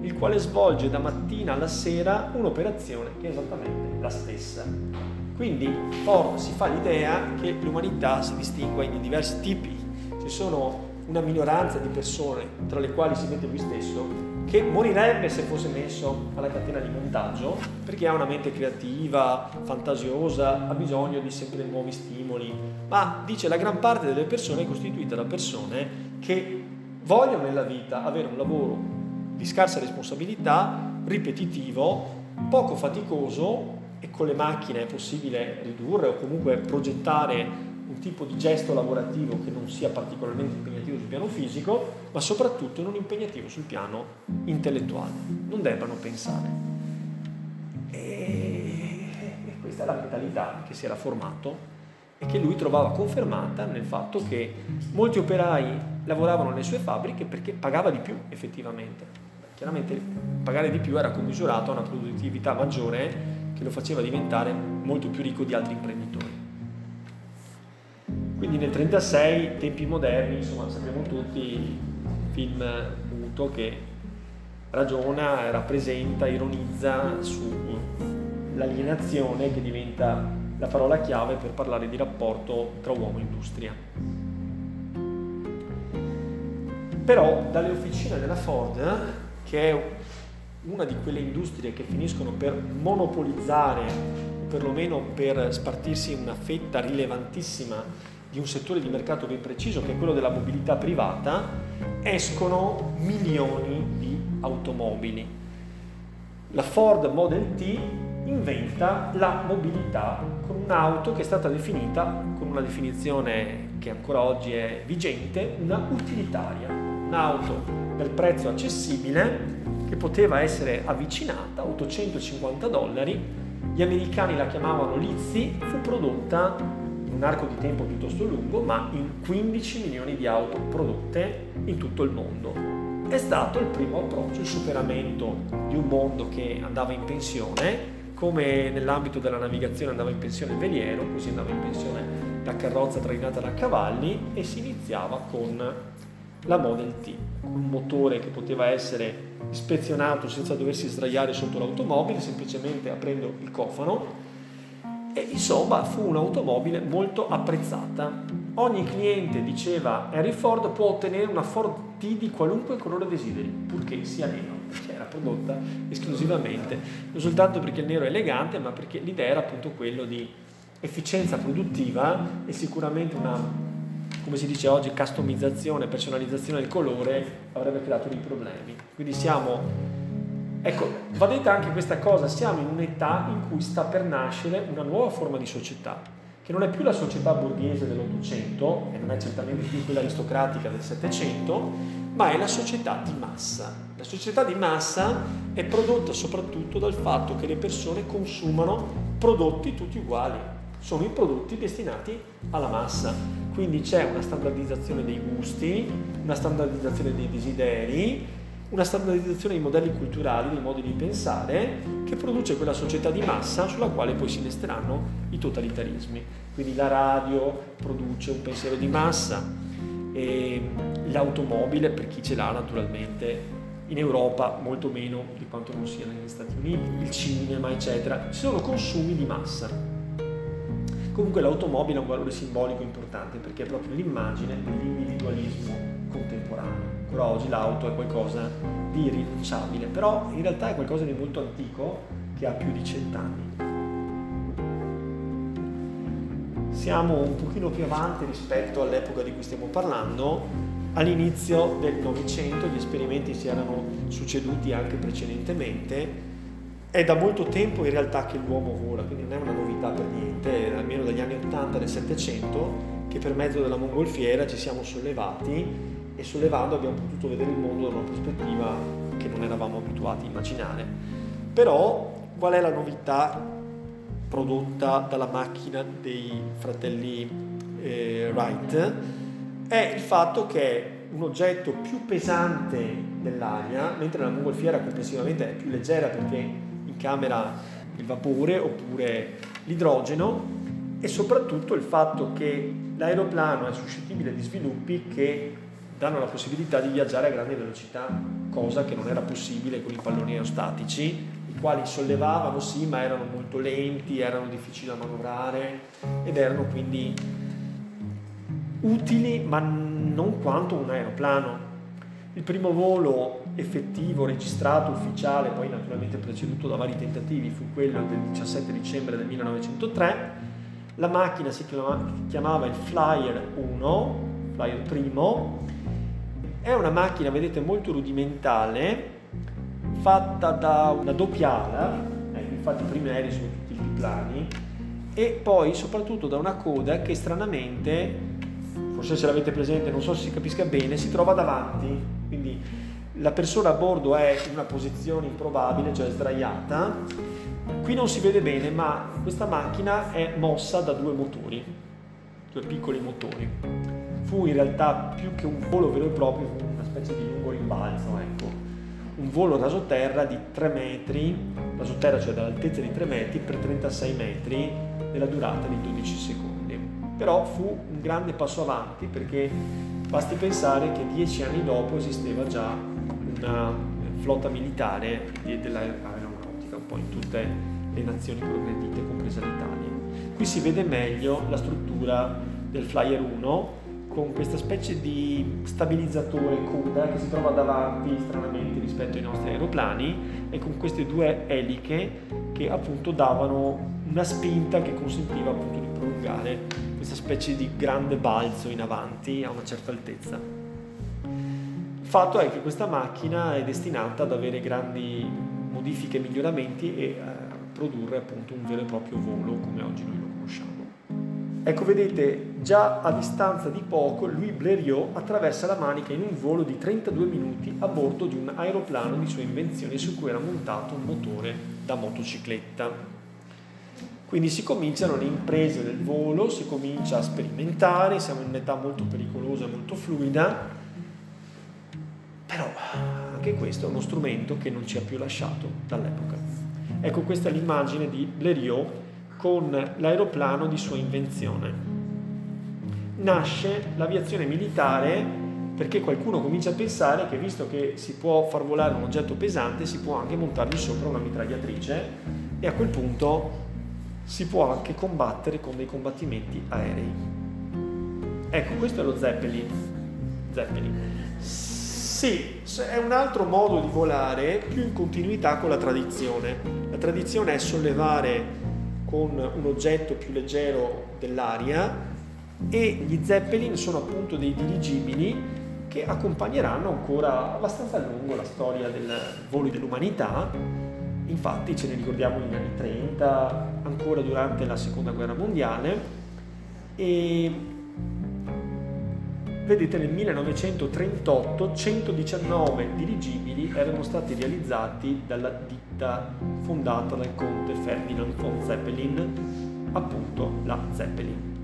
il quale svolge da mattina alla sera un'operazione che è esattamente la stessa. Quindi Ford si fa l'idea che l'umanità si distingua in diversi tipi. Ci sono una minoranza di persone, tra le quali si mette lui stesso, che morirebbe se fosse messo alla catena di montaggio perché ha una mente creativa, fantasiosa, ha bisogno di sempre nuovi stimoli, ma dice la gran parte delle persone è costituita da persone che vogliono nella vita avere un lavoro di scarsa responsabilità, ripetitivo, poco faticoso e con le macchine è possibile ridurre o comunque progettare un tipo di gesto lavorativo che non sia particolarmente impegnativo sul piano fisico, ma soprattutto non impegnativo sul piano intellettuale. Non debbano pensare. E questa è la mentalità che si era formato e che lui trovava confermata nel fatto che molti operai lavoravano nelle sue fabbriche perché pagava di più effettivamente. Chiaramente pagare di più era commisurato a una produttività maggiore che lo faceva diventare molto più ricco di altri imprenditori. Quindi nel 1936, tempi moderni, insomma sappiamo tutti, film muto che ragiona, rappresenta, ironizza sull'alienazione che diventa la parola chiave per parlare di rapporto tra uomo e industria. Però dalle officine della Ford che è una di quelle industrie che finiscono per monopolizzare, o perlomeno per spartirsi una fetta rilevantissima di un settore di mercato ben preciso, che è quello della mobilità privata, escono milioni di automobili. La Ford Model T inventa la mobilità con un'auto che è stata definita con una definizione che ancora oggi è vigente, una utilitaria, un'auto per prezzo accessibile che poteva essere avvicinata, 850 dollari, gli americani la chiamavano Lizzy, fu prodotta in un arco di tempo piuttosto lungo, ma in 15 milioni di auto prodotte in tutto il mondo. È stato il primo approccio, il superamento di un mondo che andava in pensione, come nell'ambito della navigazione andava in pensione il veliero, così andava in pensione la carrozza trainata da cavalli e si iniziava con la Model T, un motore che poteva essere ispezionato senza doversi sdraiare sotto l'automobile, semplicemente aprendo il cofano. E insomma fu un'automobile molto apprezzata. Ogni cliente, diceva Harry Ford, può ottenere una Ford T di qualunque colore desideri, purché sia nero, era prodotta esclusivamente, non soltanto perché il nero è elegante, ma perché l'idea era appunto quello di efficienza produttiva e sicuramente una come si dice oggi, customizzazione, personalizzazione del colore avrebbe creato dei problemi. Quindi siamo, ecco, va detta anche questa cosa, siamo in un'età in cui sta per nascere una nuova forma di società che non è più la società borghese dell'Ottocento e non è certamente più quella aristocratica del Settecento, ma è la società di massa. La società di massa è prodotta soprattutto dal fatto che le persone consumano prodotti tutti uguali, sono i prodotti destinati alla massa. Quindi c'è una standardizzazione dei gusti, una standardizzazione dei desideri, una standardizzazione dei modelli culturali, dei modi di pensare, che produce quella società di massa sulla quale poi si innesteranno i totalitarismi. Quindi la radio produce un pensiero di massa, l'automobile, per chi ce l'ha naturalmente, in Europa molto meno di quanto non sia negli Stati Uniti, il cinema, eccetera, ci sono consumi di massa. Comunque l'automobile ha un valore simbolico importante perché è proprio l'immagine dell'individualismo contemporaneo ancora oggi l'auto è qualcosa di irrinunciabile, però in realtà è qualcosa di molto antico che ha più di cent'anni. Siamo un pochino più avanti rispetto all'epoca di cui stiamo parlando. All'inizio del Novecento gli esperimenti si erano succeduti anche precedentemente. È da molto tempo in realtà che l'uomo vola, quindi non è una novità per niente, almeno dagli anni 80 del Settecento che per mezzo della mongolfiera ci siamo sollevati e sollevando abbiamo potuto vedere il mondo da una prospettiva che non eravamo abituati a immaginare. Però qual è la novità prodotta dalla macchina dei fratelli eh, Wright? È il fatto che un oggetto più pesante dell'aria, mentre la mongolfiera complessivamente è più leggera perché incamera il vapore oppure l'idrogeno e soprattutto il fatto che l'aeroplano è suscettibile di sviluppi che danno la possibilità di viaggiare a grandi velocità, cosa che non era possibile con i palloni aerostatici, i quali sollevavano sì, ma erano molto lenti, erano difficili da manovrare ed erano quindi utili, ma non quanto un aeroplano. Il primo volo effettivo, registrato, ufficiale, poi naturalmente preceduto da vari tentativi, fu quello del 17 dicembre del 1903. La macchina si chiamava il Flyer 1, Flyer primo, è una macchina, vedete, molto rudimentale, fatta da una doppia ala, ecco, infatti i primi aerei sono tutti biplani, e poi soprattutto da una coda che stranamente, forse se l'avete presente, non so se si capisca bene, si trova davanti, la persona a bordo è in una posizione improbabile, cioè sdraiata. Qui non si vede bene, ma questa macchina è mossa da due motori, due piccoli motori fu in realtà più che un volo vero e proprio, fu una specie di lungo rimbalzo, ecco. Un volo rasoterra di 3 metri, rasoterra cioè dall'altezza di 3 metri per 36 metri nella durata di 12 secondi. Però fu un grande passo avanti perché basti pensare che dieci anni dopo esisteva già una flotta militare dell'aeronautica, un po' in tutte le nazioni progredite, compresa l'Italia. Qui si vede meglio la struttura del Flyer 1 con questa specie di stabilizzatore coda che si trova davanti stranamente rispetto ai nostri aeroplani e con queste due eliche che appunto davano una spinta che consentiva appunto di prolungare questa specie di grande balzo in avanti a una certa altezza. Fatto è che questa macchina è destinata ad avere grandi modifiche e miglioramenti e a produrre appunto un vero e proprio volo come oggi noi lo conosciamo. Ecco, vedete, già a distanza di poco Louis Blériot attraversa la Manica in un volo di 32 minuti a bordo di un aeroplano di sua invenzione su cui era montato un motore da motocicletta. Quindi si cominciano le imprese del volo, si comincia a sperimentare, siamo in un'età molto pericolosa e molto fluida, però anche questo è uno strumento che non ci ha più lasciato dall'epoca. Ecco, questa è l'immagine di Blériot con l'aeroplano di sua invenzione. Nasce l'aviazione militare perché qualcuno comincia a pensare che visto che si può far volare un oggetto pesante si può anche montargli sopra una mitragliatrice e a quel punto si può anche combattere con dei combattimenti aerei. Ecco, questo è lo Zeppelin. Zeppelin. Sì, è un altro modo di volare più in continuità con la tradizione. La tradizione è sollevare con un oggetto più leggero dell'aria e gli Zeppelin sono appunto dei dirigibili che accompagneranno ancora abbastanza a lungo la storia del volo dell'umanità. Infatti ce ne ricordiamo negli anni 30, ancora durante la seconda guerra mondiale, e vedete nel 1938 119 dirigibili erano stati realizzati dalla ditta fondata dal conte Ferdinand von Zeppelin, appunto la Zeppelin.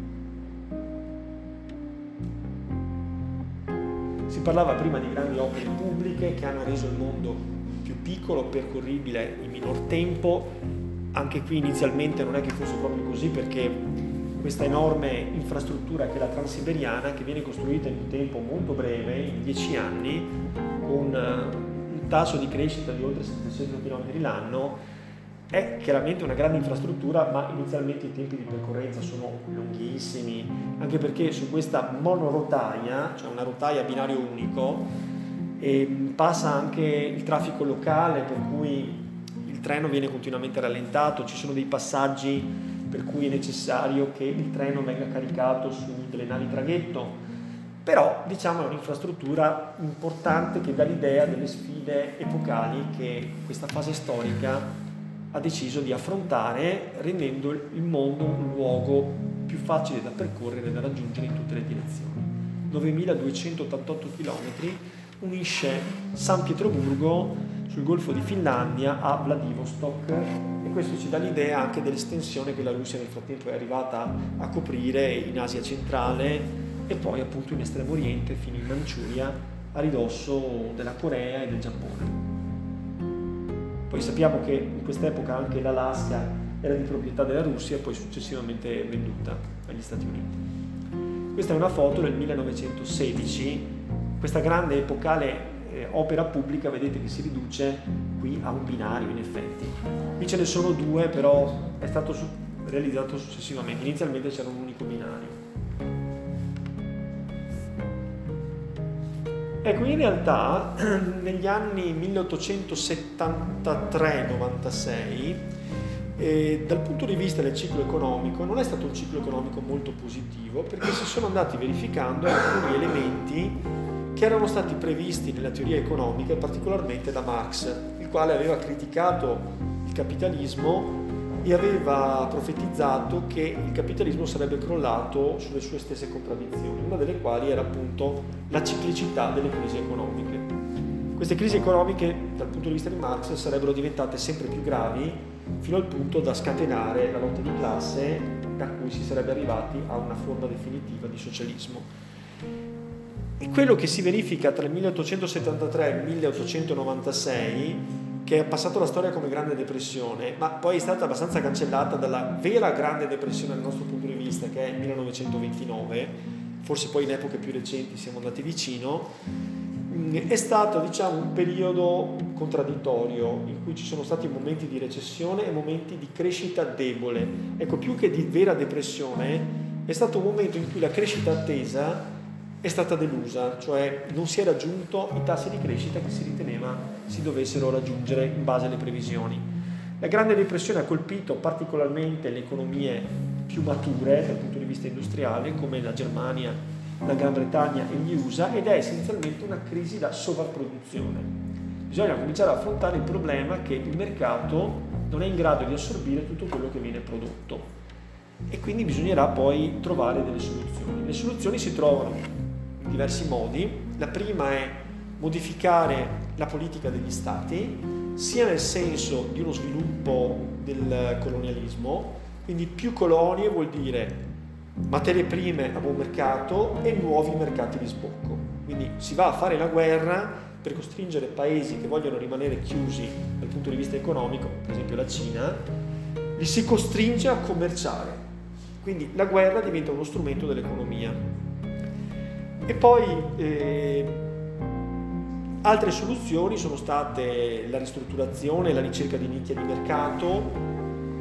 Si parlava prima di grandi opere pubbliche che hanno reso il mondo più piccolo, percorribile in minor tempo. Anche qui inizialmente non è che fosse proprio così perché questa enorme infrastruttura che è la Transiberiana, che viene costruita in un tempo molto breve, in dieci anni, con eh, un tasso di crescita di oltre 700 km l'anno, è chiaramente una grande infrastruttura, ma inizialmente i tempi di percorrenza sono lunghissimi, anche perché su questa monorotaia, cioè una rotaia a binario unico, ehm, passa anche il traffico locale, per cui il treno viene continuamente rallentato, ci sono dei passaggi per cui è necessario che il treno venga caricato su delle navi traghetto. Però diciamo è un'infrastruttura importante che dà l'idea delle sfide epocali che questa fase storica ha deciso di affrontare rendendo il mondo un luogo più facile da percorrere e da raggiungere in tutte le direzioni. 9288 km unisce San Pietroburgo sul Golfo di Finlandia a Vladivostok questo ci dà l'idea anche dell'estensione che la Russia nel frattempo è arrivata a coprire in Asia centrale e poi appunto in Estremo Oriente fino in Manciuria a ridosso della Corea e del Giappone. Poi sappiamo che in quest'epoca anche l'Alaska era di proprietà della Russia e poi successivamente venduta agli Stati Uniti. Questa è una foto del 1916, questa grande epocale eh, opera pubblica vedete che si riduce qui a un binario in effetti. Qui ce ne sono due, però è stato su- realizzato successivamente. Inizialmente c'era un unico binario. Ecco, in realtà negli anni 1873-96, eh, dal punto di vista del ciclo economico, non è stato un ciclo economico molto positivo perché si sono andati verificando alcuni elementi che erano stati previsti nella teoria economica particolarmente da Marx, il quale aveva criticato il capitalismo e aveva profetizzato che il capitalismo sarebbe crollato sulle sue stesse contraddizioni, una delle quali era appunto la ciclicità delle crisi economiche. Queste crisi economiche, dal punto di vista di Marx, sarebbero diventate sempre più gravi fino al punto da scatenare la lotta di classe da cui si sarebbe arrivati a una forma definitiva di socialismo. Quello che si verifica tra il 1873 e il 1896, che è passato la storia come Grande Depressione, ma poi è stata abbastanza cancellata dalla vera Grande Depressione dal nostro punto di vista, che è il 1929, forse poi in epoche più recenti siamo andati vicino, mm, è stato diciamo, un periodo contraddittorio in cui ci sono stati momenti di recessione e momenti di crescita debole. Ecco, più che di vera depressione, è stato un momento in cui la crescita attesa è stata delusa, cioè non si è raggiunto i tassi di crescita che si riteneva si dovessero raggiungere in base alle previsioni. La Grande Depressione ha colpito particolarmente le economie più mature dal punto di vista industriale, come la Germania, la Gran Bretagna e gli USA, ed è essenzialmente una crisi da sovrapproduzione. Bisogna cominciare a affrontare il problema che il mercato non è in grado di assorbire tutto quello che viene prodotto e quindi bisognerà poi trovare delle soluzioni. Le soluzioni si trovano diversi modi. La prima è modificare la politica degli stati, sia nel senso di uno sviluppo del colonialismo, quindi più colonie vuol dire materie prime a buon mercato e nuovi mercati di sbocco. Quindi si va a fare la guerra per costringere paesi che vogliono rimanere chiusi dal punto di vista economico, per esempio la Cina, li si costringe a commerciare. Quindi la guerra diventa uno strumento dell'economia. E poi eh, altre soluzioni sono state la ristrutturazione, la ricerca di nicchia di mercato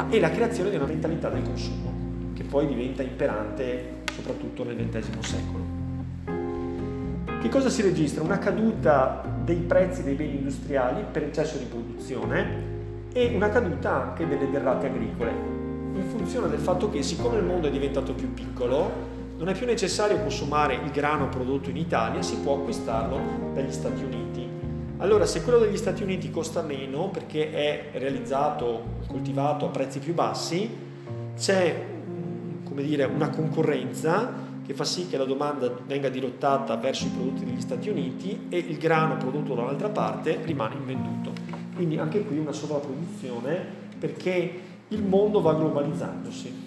e la creazione di una mentalità del consumo, che poi diventa imperante soprattutto nel XX secolo. Che cosa si registra? Una caduta dei prezzi dei beni industriali per eccesso di produzione e una caduta anche delle derrate agricole, in funzione del fatto che siccome il mondo è diventato più piccolo, non è più necessario consumare il grano prodotto in Italia, si può acquistarlo dagli Stati Uniti. Allora, se quello degli Stati Uniti costa meno perché è realizzato, coltivato a prezzi più bassi, c'è come dire, una concorrenza che fa sì che la domanda venga dirottata verso i prodotti degli Stati Uniti e il grano prodotto dall'altra parte rimane invenduto. Quindi anche qui una sovrapproduzione perché il mondo va globalizzandosi.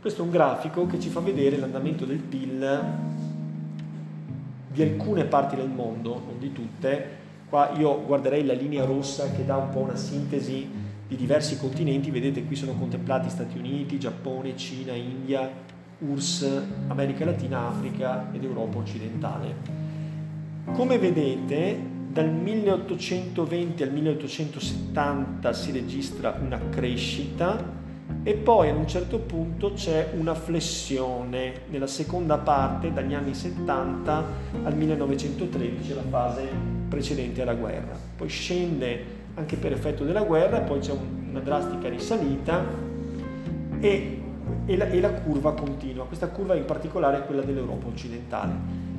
Questo è un grafico che ci fa vedere l'andamento del PIL di alcune parti del mondo, non di tutte. Qua io guarderei la linea rossa che dà un po' una sintesi di diversi continenti, vedete qui sono contemplati Stati Uniti, Giappone, Cina, India, URSS, America Latina, Africa ed Europa occidentale. Come vedete dal 1820 al 1870 si registra una crescita e poi ad un certo punto c'è una flessione nella seconda parte dagli anni 70 al 1913, la fase precedente alla guerra. Poi scende anche per effetto della guerra, poi c'è una drastica risalita e, e, la, e la curva continua. Questa curva in particolare è quella dell'Europa occidentale.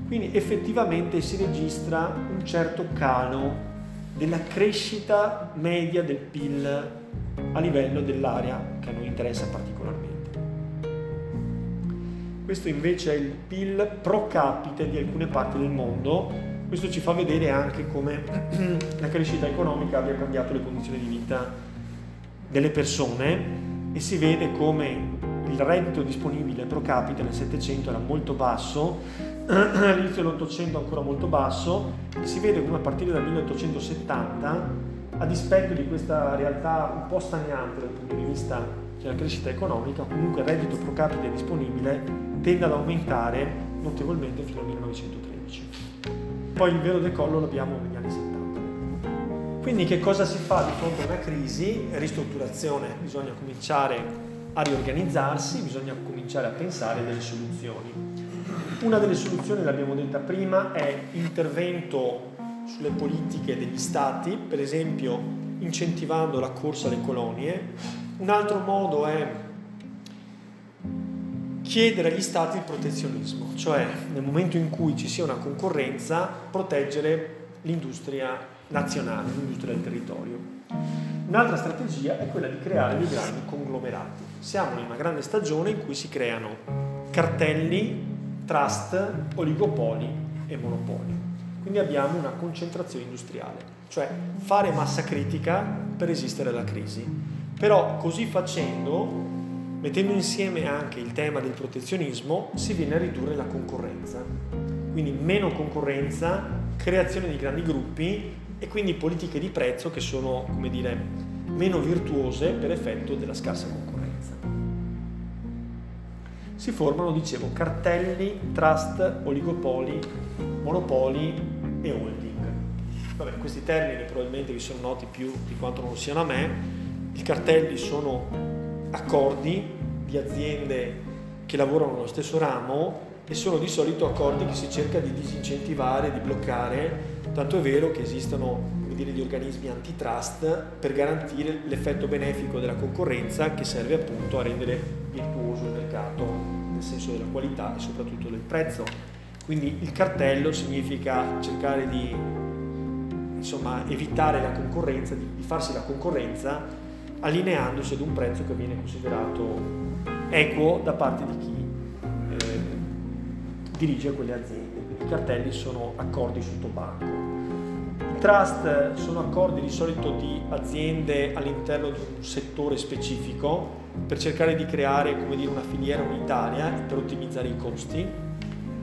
Quindi effettivamente si registra un certo calo della crescita media del PIL a livello dell'area che a noi interessa particolarmente. Questo invece è il PIL pro capite di alcune parti del mondo. Questo ci fa vedere anche come la crescita economica abbia cambiato le condizioni di vita delle persone e si vede come il reddito disponibile pro capite nel 700 era molto basso, all'inizio dell'Ottocento ancora molto basso, e si vede come a partire dal 1870 a dispetto di questa realtà un po' stagnante dal punto di vista della crescita economica, comunque il reddito pro capite disponibile tende ad aumentare notevolmente fino al 1913. Poi il vero decollo l'abbiamo negli anni 70. Quindi che cosa si fa di fronte a una crisi? Ristrutturazione, bisogna cominciare a riorganizzarsi, bisogna cominciare a pensare delle soluzioni. Una delle soluzioni, l'abbiamo detta prima, è intervento sulle politiche degli stati, per esempio incentivando la corsa alle colonie. Un altro modo è chiedere agli stati il protezionismo, cioè nel momento in cui ci sia una concorrenza proteggere l'industria nazionale, l'industria del territorio. Un'altra strategia è quella di creare dei grandi conglomerati. Siamo in una grande stagione in cui si creano cartelli, trust, oligopoli e monopoli. Quindi abbiamo una concentrazione industriale, cioè fare massa critica per resistere alla crisi. Però così facendo, mettendo insieme anche il tema del protezionismo, si viene a ridurre la concorrenza. Quindi meno concorrenza, creazione di grandi gruppi e quindi politiche di prezzo che sono, come dire, meno virtuose per effetto della scarsa concorrenza. Si formano, dicevo, cartelli, trust, oligopoli, monopoli e holding. Vabbè, questi termini probabilmente vi sono noti più di quanto non siano a me. I cartelli sono accordi di aziende che lavorano nello stesso ramo e sono di solito accordi che si cerca di disincentivare, di bloccare, tanto è vero che esistono dire, gli organismi antitrust per garantire l'effetto benefico della concorrenza che serve appunto a rendere virtuoso il mercato nel senso della qualità e soprattutto del prezzo quindi il cartello significa cercare di insomma, evitare la concorrenza, di, di farsi la concorrenza allineandosi ad un prezzo che viene considerato equo da parte di chi eh, dirige quelle aziende. Quindi I cartelli sono accordi sotto banco. I trust sono accordi di solito di aziende all'interno di un settore specifico per cercare di creare dire, una filiera unitaria per ottimizzare i costi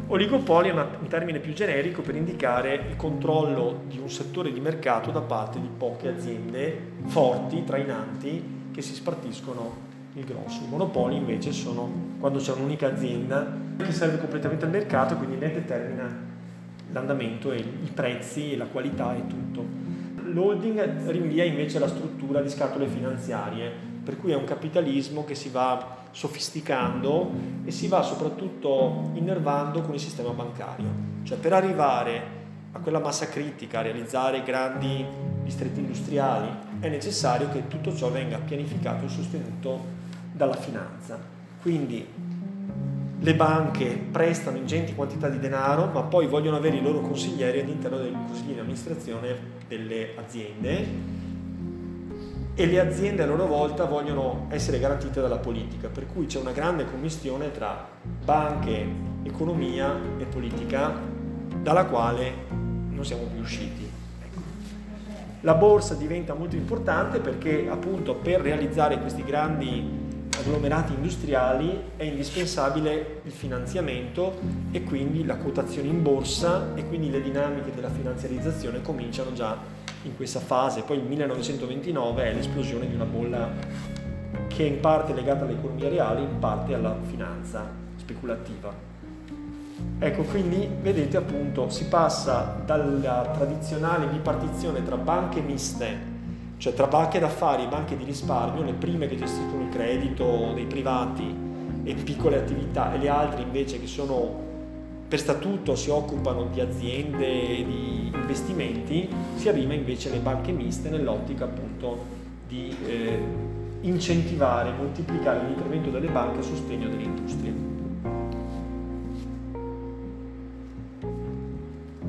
Oligopoli è un termine più generico per indicare il controllo di un settore di mercato da parte di poche aziende forti, trainanti, che si spartiscono il grosso. I monopoli invece sono quando c'è un'unica azienda che serve completamente al mercato, quindi ne determina l'andamento e i prezzi e la qualità e tutto. L'holding rinvia invece alla struttura di scatole finanziarie, per cui è un capitalismo che si va sofisticando e si va soprattutto innervando con il sistema bancario. Cioè per arrivare a quella massa critica, a realizzare grandi distretti industriali, è necessario che tutto ciò venga pianificato e sostenuto dalla finanza. Quindi le banche prestano ingenti quantità di denaro, ma poi vogliono avere i loro consiglieri all'interno dei consigli di amministrazione delle aziende e le aziende a loro volta vogliono essere garantite dalla politica, per cui c'è una grande commissione tra banche, economia e politica dalla quale non siamo più usciti. La borsa diventa molto importante perché appunto per realizzare questi grandi agglomerati industriali è indispensabile il finanziamento e quindi la quotazione in borsa e quindi le dinamiche della finanziarizzazione cominciano già in questa fase. Poi il 1929 è l'esplosione di una bolla che è in parte legata all'economia reale, in parte alla finanza speculativa. Ecco, quindi vedete appunto si passa dalla tradizionale bipartizione tra banche miste, cioè tra banche d'affari e banche di risparmio, le prime che gestiscono il credito dei privati e piccole attività e le altre invece che sono per statuto si occupano di aziende e di investimenti, si arriva invece alle banche miste nell'ottica appunto di eh, incentivare, moltiplicare l'intervento delle banche a sostegno delle industrie.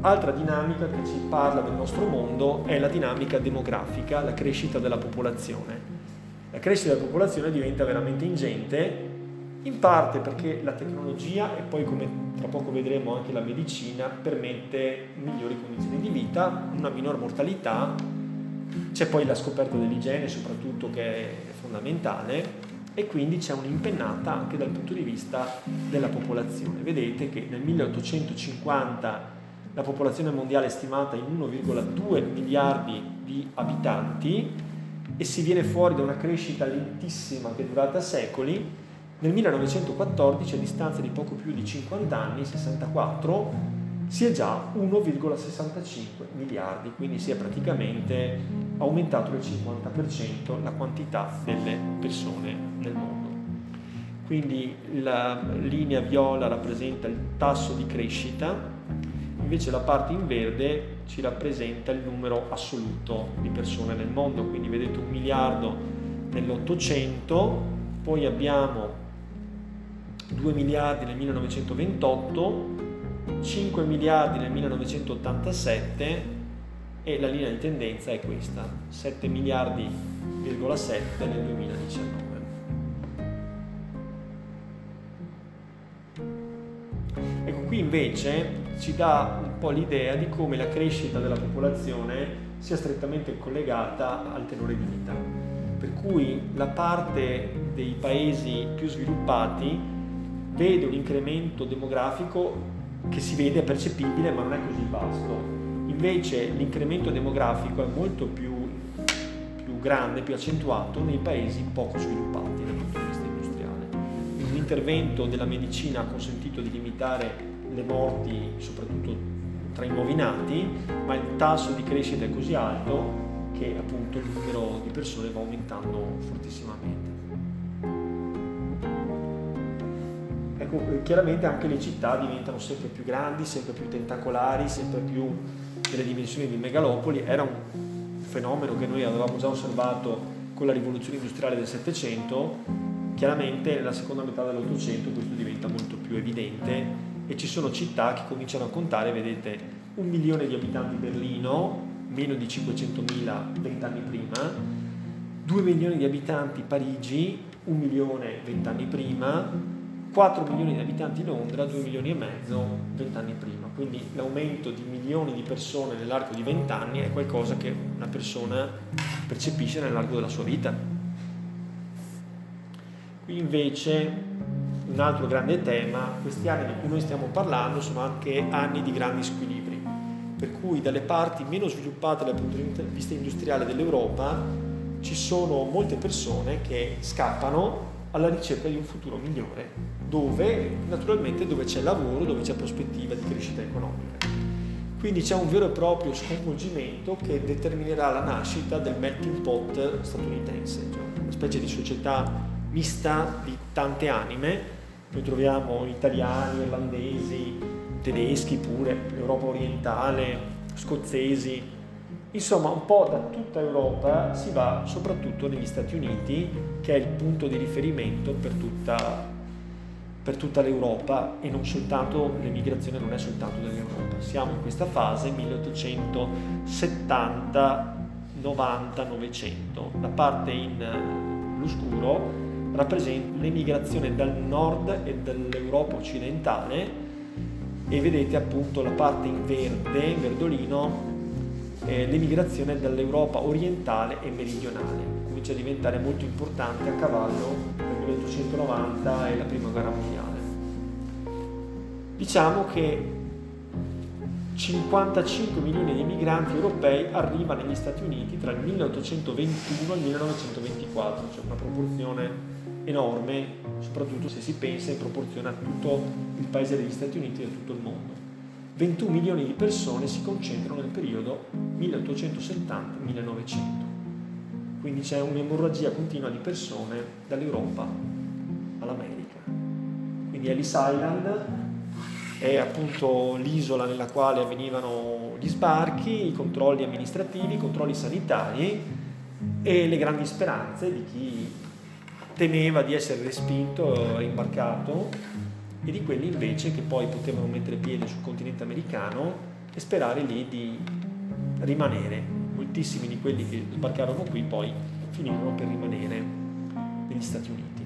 Altra dinamica che ci parla del nostro mondo è la dinamica demografica, la crescita della popolazione. La crescita della popolazione diventa veramente ingente in parte perché la tecnologia e poi come tra poco vedremo anche la medicina permette migliori condizioni di vita, una minor mortalità, c'è poi la scoperta dell'igiene soprattutto che è fondamentale e quindi c'è un'impennata anche dal punto di vista della popolazione. Vedete che nel 1850 la popolazione mondiale è stimata in 1,2 miliardi di abitanti e si viene fuori da una crescita lentissima che è durata secoli nel 1914, a distanza di poco più di 50 anni, 64, si è già 1,65 miliardi, quindi si è praticamente aumentato del 50% la quantità delle persone nel mondo. Quindi la linea viola rappresenta il tasso di crescita, invece la parte in verde ci rappresenta il numero assoluto di persone nel mondo, quindi vedete un miliardo nell'Ottocento, poi abbiamo 2 miliardi nel 1928, 5 miliardi nel 1987 e la linea di tendenza è questa, 7 miliardi,7 nel 2019. Ecco, qui invece ci dà un po' l'idea di come la crescita della popolazione sia strettamente collegata al tenore di vita. Per cui la parte dei paesi più sviluppati vede un incremento demografico che si vede, percepibile, ma non è così vasto. Invece l'incremento demografico è molto più, più grande, più accentuato nei paesi poco sviluppati dal punto di vista industriale. Un intervento della medicina ha consentito di limitare le morti, soprattutto tra i nuovi nati, ma il tasso di crescita è così alto che appunto il numero di persone va aumentando fortissimamente. Ecco, eh, chiaramente anche le città diventano sempre più grandi, sempre più tentacolari, sempre più delle dimensioni di megalopoli. Era un fenomeno che noi avevamo già osservato con la rivoluzione industriale del Settecento. Chiaramente nella seconda metà dell'Ottocento questo diventa molto più evidente e ci sono città che cominciano a contare, vedete, un milione di abitanti Berlino, meno di 500.000 vent'anni prima, 2 milioni di abitanti Parigi, un milione vent'anni prima, 4 milioni di abitanti Londra, 2 milioni e mezzo vent'anni prima. Quindi l'aumento di milioni di persone nell'arco di vent'anni è qualcosa che una persona percepisce nell'arco della sua vita. Qui invece un altro grande tema, questi anni di cui noi stiamo parlando sono anche anni di grandi squilibri, per cui dalle parti meno sviluppate dal punto di vista industriale dell'Europa ci sono molte persone che scappano alla ricerca di un futuro migliore dove naturalmente dove c'è lavoro, dove c'è prospettiva di crescita economica. Quindi c'è un vero e proprio sconvolgimento che determinerà la nascita del melting pot statunitense, cioè una specie di società mista di tante anime. Noi troviamo italiani, irlandesi, tedeschi pure, Europa orientale, scozzesi, insomma un po' da tutta Europa si va soprattutto negli Stati Uniti che è il punto di riferimento per tutta per tutta l'Europa e non soltanto l'emigrazione non è soltanto dell'Europa. Siamo in questa fase 1870-90 90-900. La parte in blu scuro rappresenta l'emigrazione dal nord e dall'Europa occidentale e vedete appunto la parte in verde, in verdolino, eh, l'emigrazione dall'Europa orientale e meridionale. Comincia a diventare molto importante a cavallo 1890 e la Prima Guerra Mondiale. Diciamo che 55 milioni di migranti europei arrivano negli Stati Uniti tra il 1821 e il 1924, cioè una proporzione enorme, soprattutto se si pensa in proporzione a tutto il paese degli Stati Uniti e a tutto il mondo. 21 milioni di persone si concentrano nel periodo 1870-1900. Quindi c'è un'emorragia continua di persone dall'Europa all'America. Quindi Ellis Island è appunto l'isola nella quale avvenivano gli sbarchi, i controlli amministrativi, i controlli sanitari e le grandi speranze di chi temeva di essere respinto e imbarcato e di quelli invece che poi potevano mettere piede sul continente americano e sperare lì di rimanere. Moltissimi di quelli che sbarcarono qui poi finirono per rimanere negli Stati Uniti.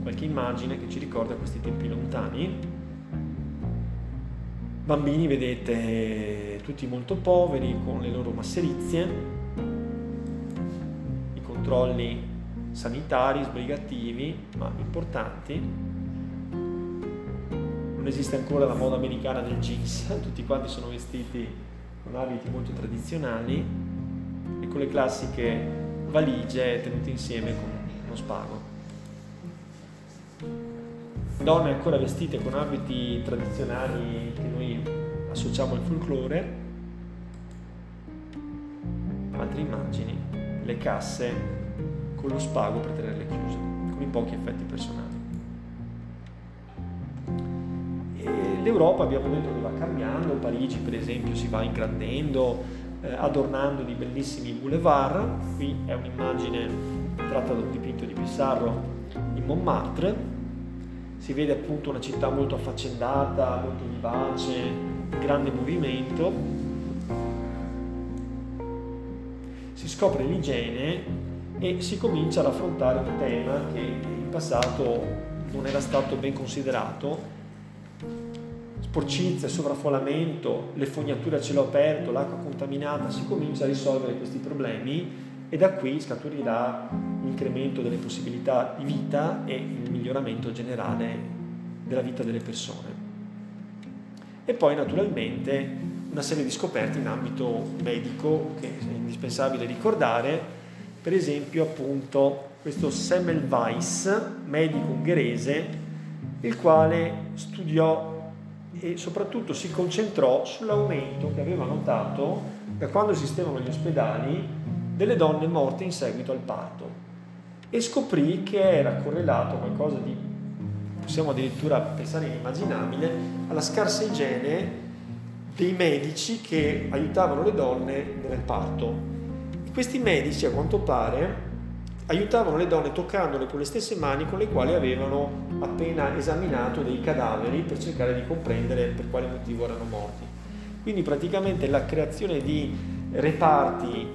Qualche immagine che ci ricorda questi tempi lontani. Bambini, vedete, tutti molto poveri con le loro masserizie, i controlli sanitari, sbrigativi, ma importanti. Non esiste ancora la moda americana del jeans, tutti quanti sono vestiti con abiti molto tradizionali e con le classiche valigie tenute insieme con uno spago. Donne ancora vestite con abiti tradizionali che noi associamo al folklore. Altre immagini, le casse con lo spago per tenerle chiuse, con i pochi effetti personali. L'Europa abbiamo detto che va cambiando, Parigi per esempio si va ingrandendo, eh, adornando di bellissimi boulevard, qui è un'immagine tratta da un dipinto di Pissarro in Montmartre, si vede appunto una città molto affaccendata, molto vivace, grande movimento. Si scopre l'igiene e si comincia ad affrontare un tema che in passato non era stato ben considerato. Sporcizia, sovraffollamento, le fognature a cielo aperto, l'acqua contaminata, si comincia a risolvere questi problemi e da qui scaturirà l'incremento delle possibilità di vita e il miglioramento generale della vita delle persone. E poi naturalmente una serie di scoperte in ambito medico che è indispensabile ricordare, per esempio appunto questo Semmelweis, medico ungherese, il quale studiò e soprattutto si concentrò sull'aumento che aveva notato da quando esistevano gli ospedali delle donne morte in seguito al parto. E scoprì che era correlato a qualcosa di, possiamo addirittura pensare inimmaginabile, alla scarsa igiene dei medici che aiutavano le donne nel parto. Questi medici, a quanto pare, aiutavano le donne toccandole con le stesse mani con le quali avevano appena esaminato dei cadaveri per cercare di comprendere per quale motivo erano morti. Quindi praticamente la creazione di reparti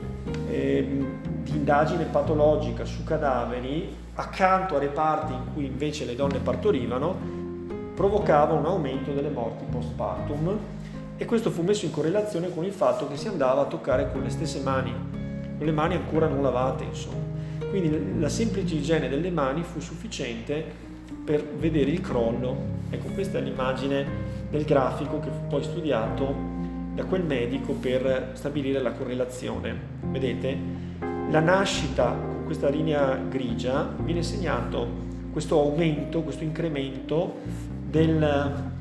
eh, di indagine patologica su cadaveri accanto a reparti in cui invece le donne partorivano provocava un aumento delle morti post partum e questo fu messo in correlazione con il fatto che si andava a toccare con le stesse mani con le mani ancora non lavate, insomma. Quindi la semplice igiene delle mani fu sufficiente per vedere il crollo. Ecco, questa è l'immagine del grafico che fu poi studiato da quel medico per stabilire la correlazione. Vedete? La nascita con questa linea grigia viene segnato questo aumento, questo incremento del,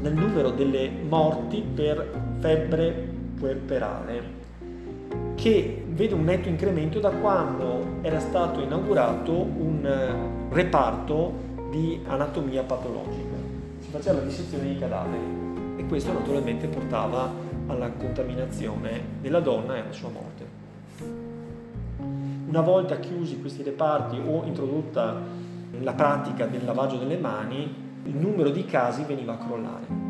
del numero delle morti per febbre puerperale che vede un netto incremento da quando era stato inaugurato un eh, reparto di anatomia patologica. Si faceva la dissezione dei cadaveri e questo naturalmente portava alla contaminazione della donna e alla sua morte. Una volta chiusi questi reparti o introdotta la pratica del lavaggio delle mani, il numero di casi veniva a crollare.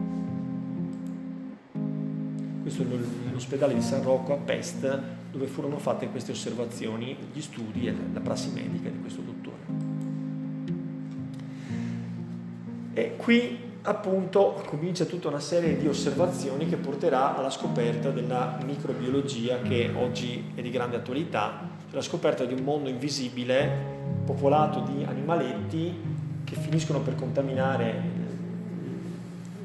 Questo è l'ospedale di San Rocco a Pest, dove furono fatte queste osservazioni, gli studi e la prassi medica di questo dottore. E qui appunto comincia tutta una serie di osservazioni che porterà alla scoperta della microbiologia che oggi è di grande attualità, cioè la scoperta di un mondo invisibile popolato di animaletti che finiscono per contaminare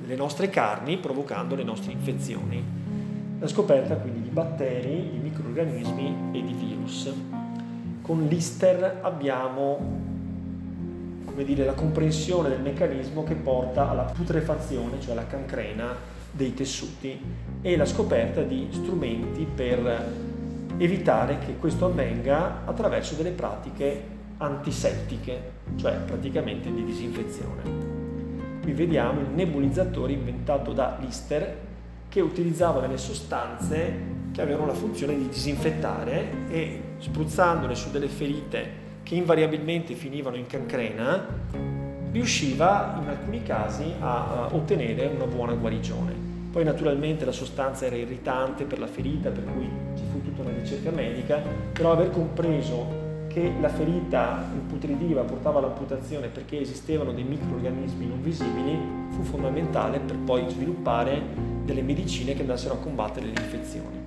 le nostre carni provocando le nostre infezioni. La scoperta quindi di batteri, di microorganismi e di virus. Con l'Ister abbiamo dire, la comprensione del meccanismo che porta alla putrefazione, cioè alla cancrena dei tessuti e la scoperta di strumenti per evitare che questo avvenga attraverso delle pratiche antisettiche, cioè praticamente di disinfezione. Qui vediamo il nebulizzatore inventato da Lister che utilizzava delle sostanze che avevano la funzione di disinfettare e spruzzandole su delle ferite che invariabilmente finivano in cancrena, riusciva in alcuni casi a ottenere una buona guarigione. Poi naturalmente la sostanza era irritante per la ferita, per cui ci fu tutta una ricerca medica, però aver compreso che la ferita imputridiva portava all'amputazione perché esistevano dei microorganismi non visibili fu fondamentale per poi sviluppare delle medicine che andassero a combattere le infezioni.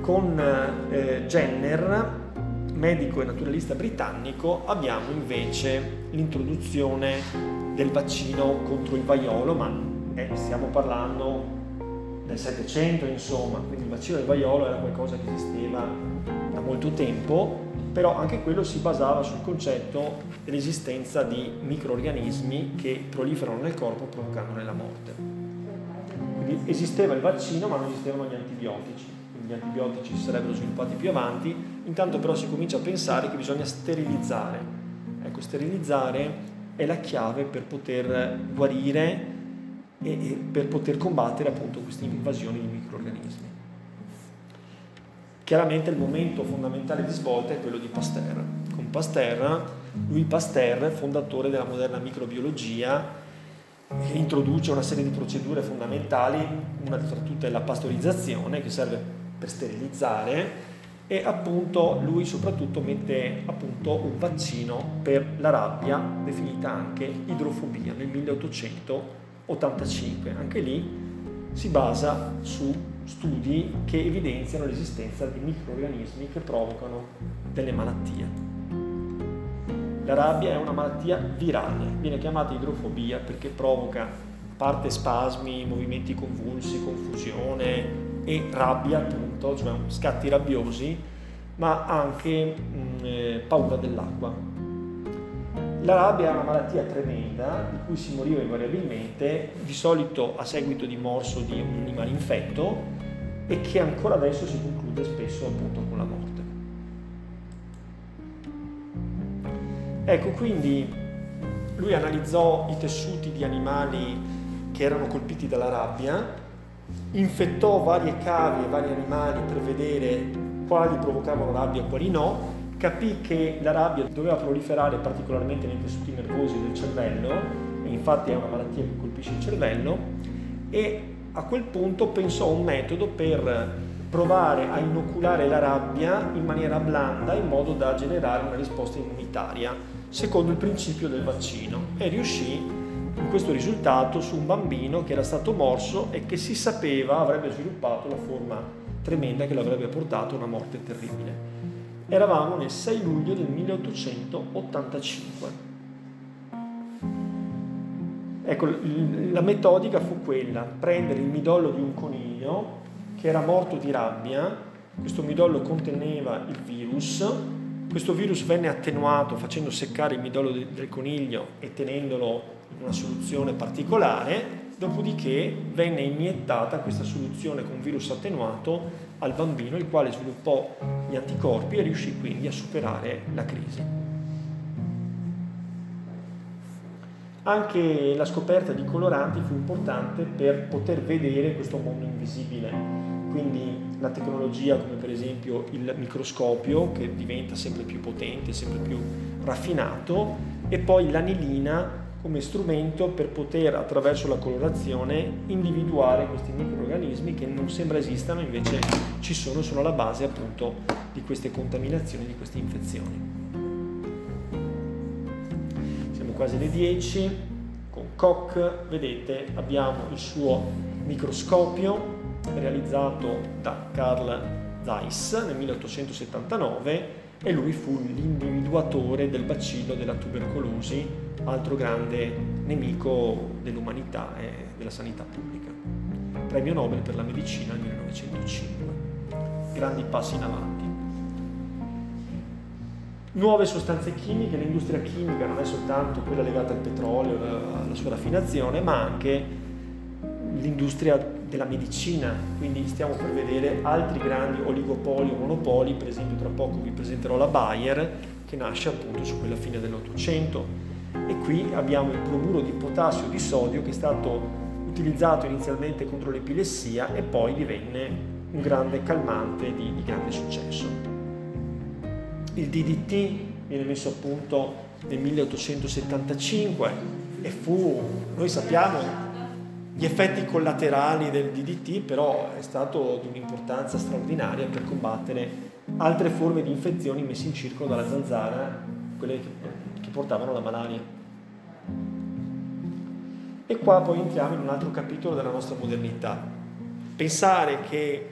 Con eh, Jenner, medico e naturalista britannico, abbiamo invece l'introduzione del vaccino contro il vaiolo, ma eh, stiamo parlando del Settecento, insomma, quindi il vaccino del vaiolo era qualcosa che esisteva da molto tempo, però anche quello si basava sul concetto dell'esistenza di microorganismi che proliferano nel corpo provocandone la morte. Quindi esisteva il vaccino ma non esistevano gli antibiotici gli antibiotici si sarebbero sviluppati più avanti, intanto però si comincia a pensare che bisogna sterilizzare. Ecco, sterilizzare è la chiave per poter guarire e, per poter combattere appunto queste invasioni di microorganismi. Chiaramente il momento fondamentale di svolta è quello di Pasteur. Con Pasteur, lui Pasteur, fondatore della moderna microbiologia, introduce una serie di procedure fondamentali, una tra tutte è la pastorizzazione che serve per sterilizzare e appunto lui soprattutto mette appunto un vaccino per la rabbia definita anche idrofobia nel 1885 anche lì si basa su studi che evidenziano l'esistenza di microorganismi che provocano delle malattie la rabbia è una malattia virale viene chiamata idrofobia perché provoca parte spasmi movimenti convulsi confusione e rabbia appunto, cioè scatti rabbiosi, ma anche mh, eh, paura dell'acqua. La rabbia è una malattia tremenda di cui si moriva invariabilmente, di solito a seguito di morso di un animale infetto e che ancora adesso si conclude spesso appunto con la morte. Ecco, quindi lui analizzò i tessuti di animali che erano colpiti dalla rabbia infettò varie cavie e vari animali per vedere quali provocavano rabbia e quali no, capì che la rabbia doveva proliferare particolarmente nei tessuti nervosi del cervello, e infatti è una malattia che colpisce il cervello, e a quel punto pensò a un metodo per provare a inoculare la rabbia in maniera blanda in modo da generare una risposta immunitaria, secondo il principio del vaccino, e riuscì in questo risultato su un bambino che era stato morso e che si sapeva avrebbe sviluppato la forma tremenda che l'avrebbe portato a una morte terribile. Eravamo nel 6 luglio del 1885. Ecco, la metodica fu quella, prendere il midollo di un coniglio che era morto di rabbia, questo midollo conteneva il virus, questo virus venne attenuato facendo seccare il midollo del coniglio e tenendolo una soluzione particolare, dopodiché venne iniettata questa soluzione con virus attenuato al bambino, il quale sviluppò gli anticorpi e riuscì quindi a superare la crisi. Anche la scoperta di coloranti fu importante per poter vedere questo mondo invisibile, quindi la tecnologia come per esempio il microscopio che diventa sempre più potente, sempre più raffinato e poi l'anilina come strumento per poter attraverso la colorazione individuare questi microorganismi che non sembra esistano, invece ci sono, sono alla base appunto di queste contaminazioni, di queste infezioni. Siamo quasi alle 10, con Koch vedete abbiamo il suo microscopio realizzato da Carl Zeiss nel 1879 e lui fu l'individuatore del bacillo della tubercolosi, altro grande nemico dell'umanità e della sanità pubblica. Premio Nobel per la medicina nel 1905. Grandi passi in avanti. Nuove sostanze chimiche, l'industria chimica non è soltanto quella legata al petrolio, alla sua raffinazione, ma anche l'industria della medicina, quindi stiamo per vedere altri grandi oligopoli o monopoli, per esempio tra poco vi presenterò la Bayer che nasce appunto su quella fine dell'Ottocento e qui abbiamo il bromuro di potassio di sodio che è stato utilizzato inizialmente contro l'epilessia e poi divenne un grande calmante di, di grande successo. Il DDT viene messo a punto nel 1875 e fu, noi sappiamo, gli effetti collaterali del DDT però è stato di un'importanza straordinaria per combattere altre forme di infezioni messe in circolo dalla zanzara, quelle che, portavano la malaria. E qua poi entriamo in un altro capitolo della nostra modernità. Pensare che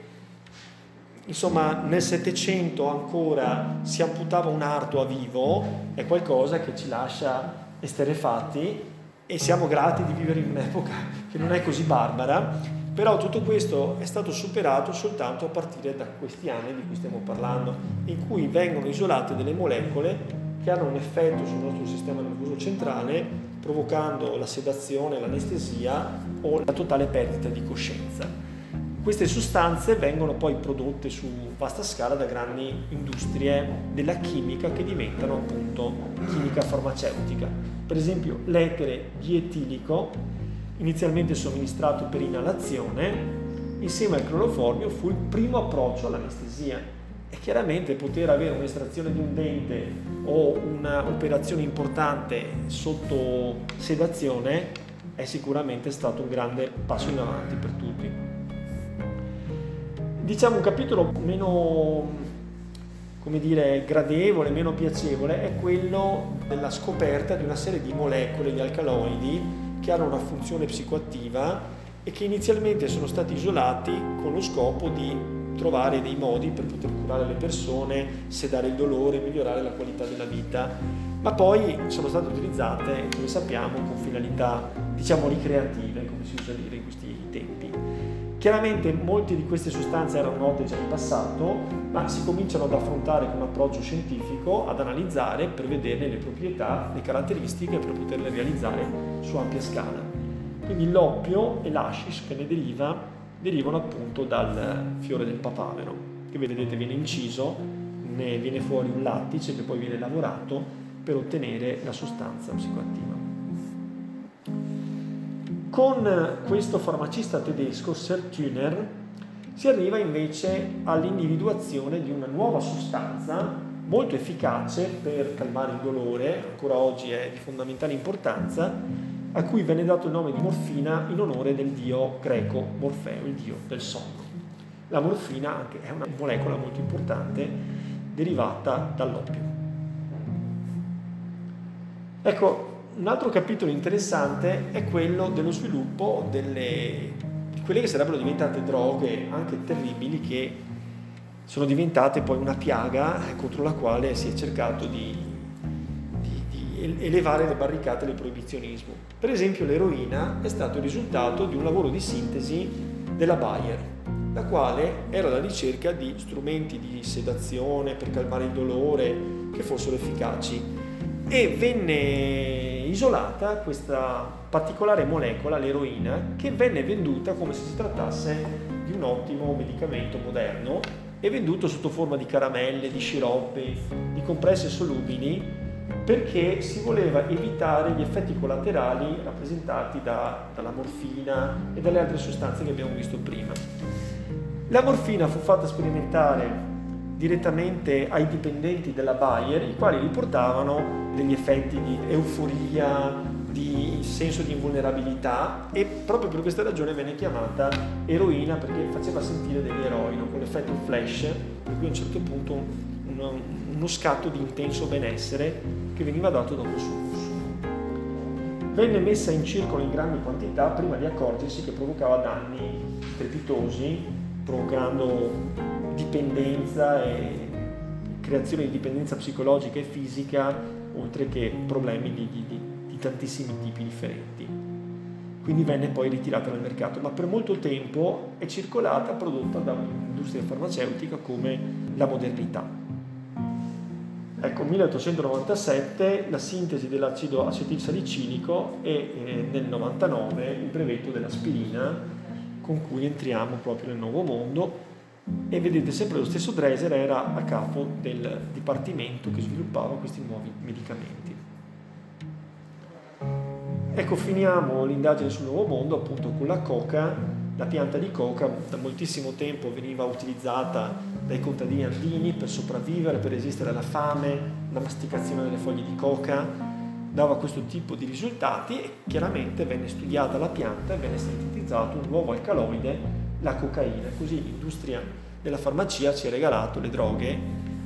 insomma nel Settecento ancora si amputava un arto a vivo è qualcosa che ci lascia esterefatti e siamo grati di vivere in un'epoca che non è così barbara, però tutto questo è stato superato soltanto a partire da questi anni di cui stiamo parlando, in cui vengono isolate delle molecole che hanno un effetto sul nostro sistema nervoso centrale, provocando la sedazione, l'anestesia o la totale perdita di coscienza. Queste sostanze vengono poi prodotte su vasta scala da grandi industrie della chimica che diventano appunto chimica farmaceutica. Per esempio l'etere dietilico, inizialmente somministrato per inalazione, insieme al cloroformio fu il primo approccio all'anestesia. E chiaramente poter avere un'estrazione di un dente o un'operazione importante sotto sedazione è sicuramente stato un grande passo in avanti per tutti. Diciamo un capitolo meno, come dire, gradevole, meno piacevole è quello della scoperta di una serie di molecole, di alcaloidi, che hanno una funzione psicoattiva e che inizialmente sono stati isolati con lo scopo di trovare dei modi per poter curare le persone, sedare il dolore, migliorare la qualità della vita, ma poi sono state utilizzate, come sappiamo, con finalità, diciamo, ricreative, come si usa dire in questi tempi. Chiaramente molte di queste sostanze erano note già in passato, ma si cominciano ad affrontare con un approccio scientifico, ad analizzare per vederne le proprietà, le caratteristiche per poterle realizzare su ampia scala. Quindi l'oppio e l'ascis che ne deriva derivano appunto dal fiore del papavero, che vedete viene inciso, ne viene fuori un lattice che poi viene lavorato per ottenere la sostanza psicoattiva. Con questo farmacista tedesco, Sertüner, si arriva invece all'individuazione di una nuova sostanza molto efficace per calmare il dolore, ancora oggi è di fondamentale importanza, a cui venne dato il nome di morfina in onore del dio greco Morfeo, il dio del sonno. La morfina anche è una molecola molto importante derivata dall'oppio. Ecco, un altro capitolo interessante è quello dello sviluppo delle, di quelle che sarebbero diventate droghe anche terribili che sono diventate poi una piaga contro la quale si è cercato di, elevare le barricate del proibizionismo. Per esempio l'eroina è stato il risultato di un lavoro di sintesi della Bayer, la quale era alla ricerca di strumenti di sedazione per calmare il dolore che fossero efficaci e venne isolata questa particolare molecola, l'eroina, che venne venduta come se si trattasse di un ottimo medicamento moderno e venduto sotto forma di caramelle, di sciroppi, di compresse solubili perché si voleva evitare gli effetti collaterali rappresentati da, dalla morfina e dalle altre sostanze che abbiamo visto prima. La morfina fu fatta sperimentare direttamente ai dipendenti della Bayer, i quali riportavano degli effetti di euforia, di senso di invulnerabilità e proprio per questa ragione venne chiamata eroina perché faceva sentire degli eroi, no? con l'effetto flash, per cui a un certo punto uno, uno scatto di intenso benessere che veniva dato il suo consumo. Venne messa in circolo in grandi quantità prima di accorgersi che provocava danni strepitosi, provocando dipendenza e creazione di dipendenza psicologica e fisica, oltre che problemi di, di, di tantissimi tipi differenti. Quindi venne poi ritirata dal mercato, ma per molto tempo è circolata prodotta da un'industria farmaceutica come la modernità. Ecco, 1897 la sintesi dell'acido acetilsalicilico e eh, nel 99 il brevetto dell'aspirina con cui entriamo proprio nel nuovo mondo e vedete sempre lo stesso Dreiser era a capo del dipartimento che sviluppava questi nuovi medicamenti. Ecco, finiamo l'indagine sul nuovo mondo appunto con la coca. La pianta di coca da moltissimo tempo veniva utilizzata dai contadini andini per sopravvivere, per resistere alla fame, la masticazione delle foglie di coca dava questo tipo di risultati e chiaramente venne studiata la pianta e venne sintetizzato un nuovo alcaloide, la cocaina. Così l'industria della farmacia ci ha regalato le droghe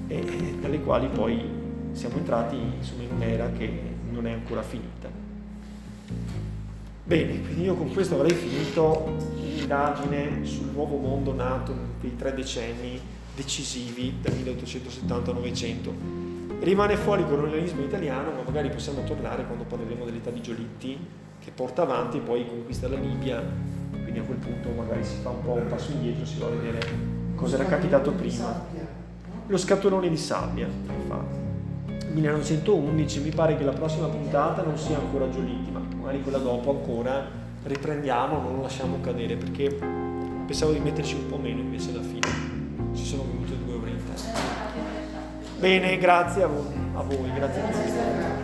eh, dalle quali poi siamo entrati insomma, in un'era che non è ancora finita. Bene, quindi io con questo avrei finito l'indagine sul nuovo mondo nato in quei tre decenni decisivi dal 1870 al 900. Rimane fuori il colonialismo italiano, ma magari possiamo tornare quando parleremo dell'età di Giolitti, che porta avanti e poi conquista la Libia, quindi a quel punto magari si fa un po' un passo indietro, si va a vedere cosa era capitato prima. Lo scatolone di sabbia, infatti. 1911 mi pare che la prossima puntata non sia ancora Giolitti, magari quella dopo ancora riprendiamo, non lo lasciamo cadere perché pensavo di metterci un po' meno invece alla fine ci sono venute due ore in testa. Bene, grazie a voi, a voi grazie a tutti.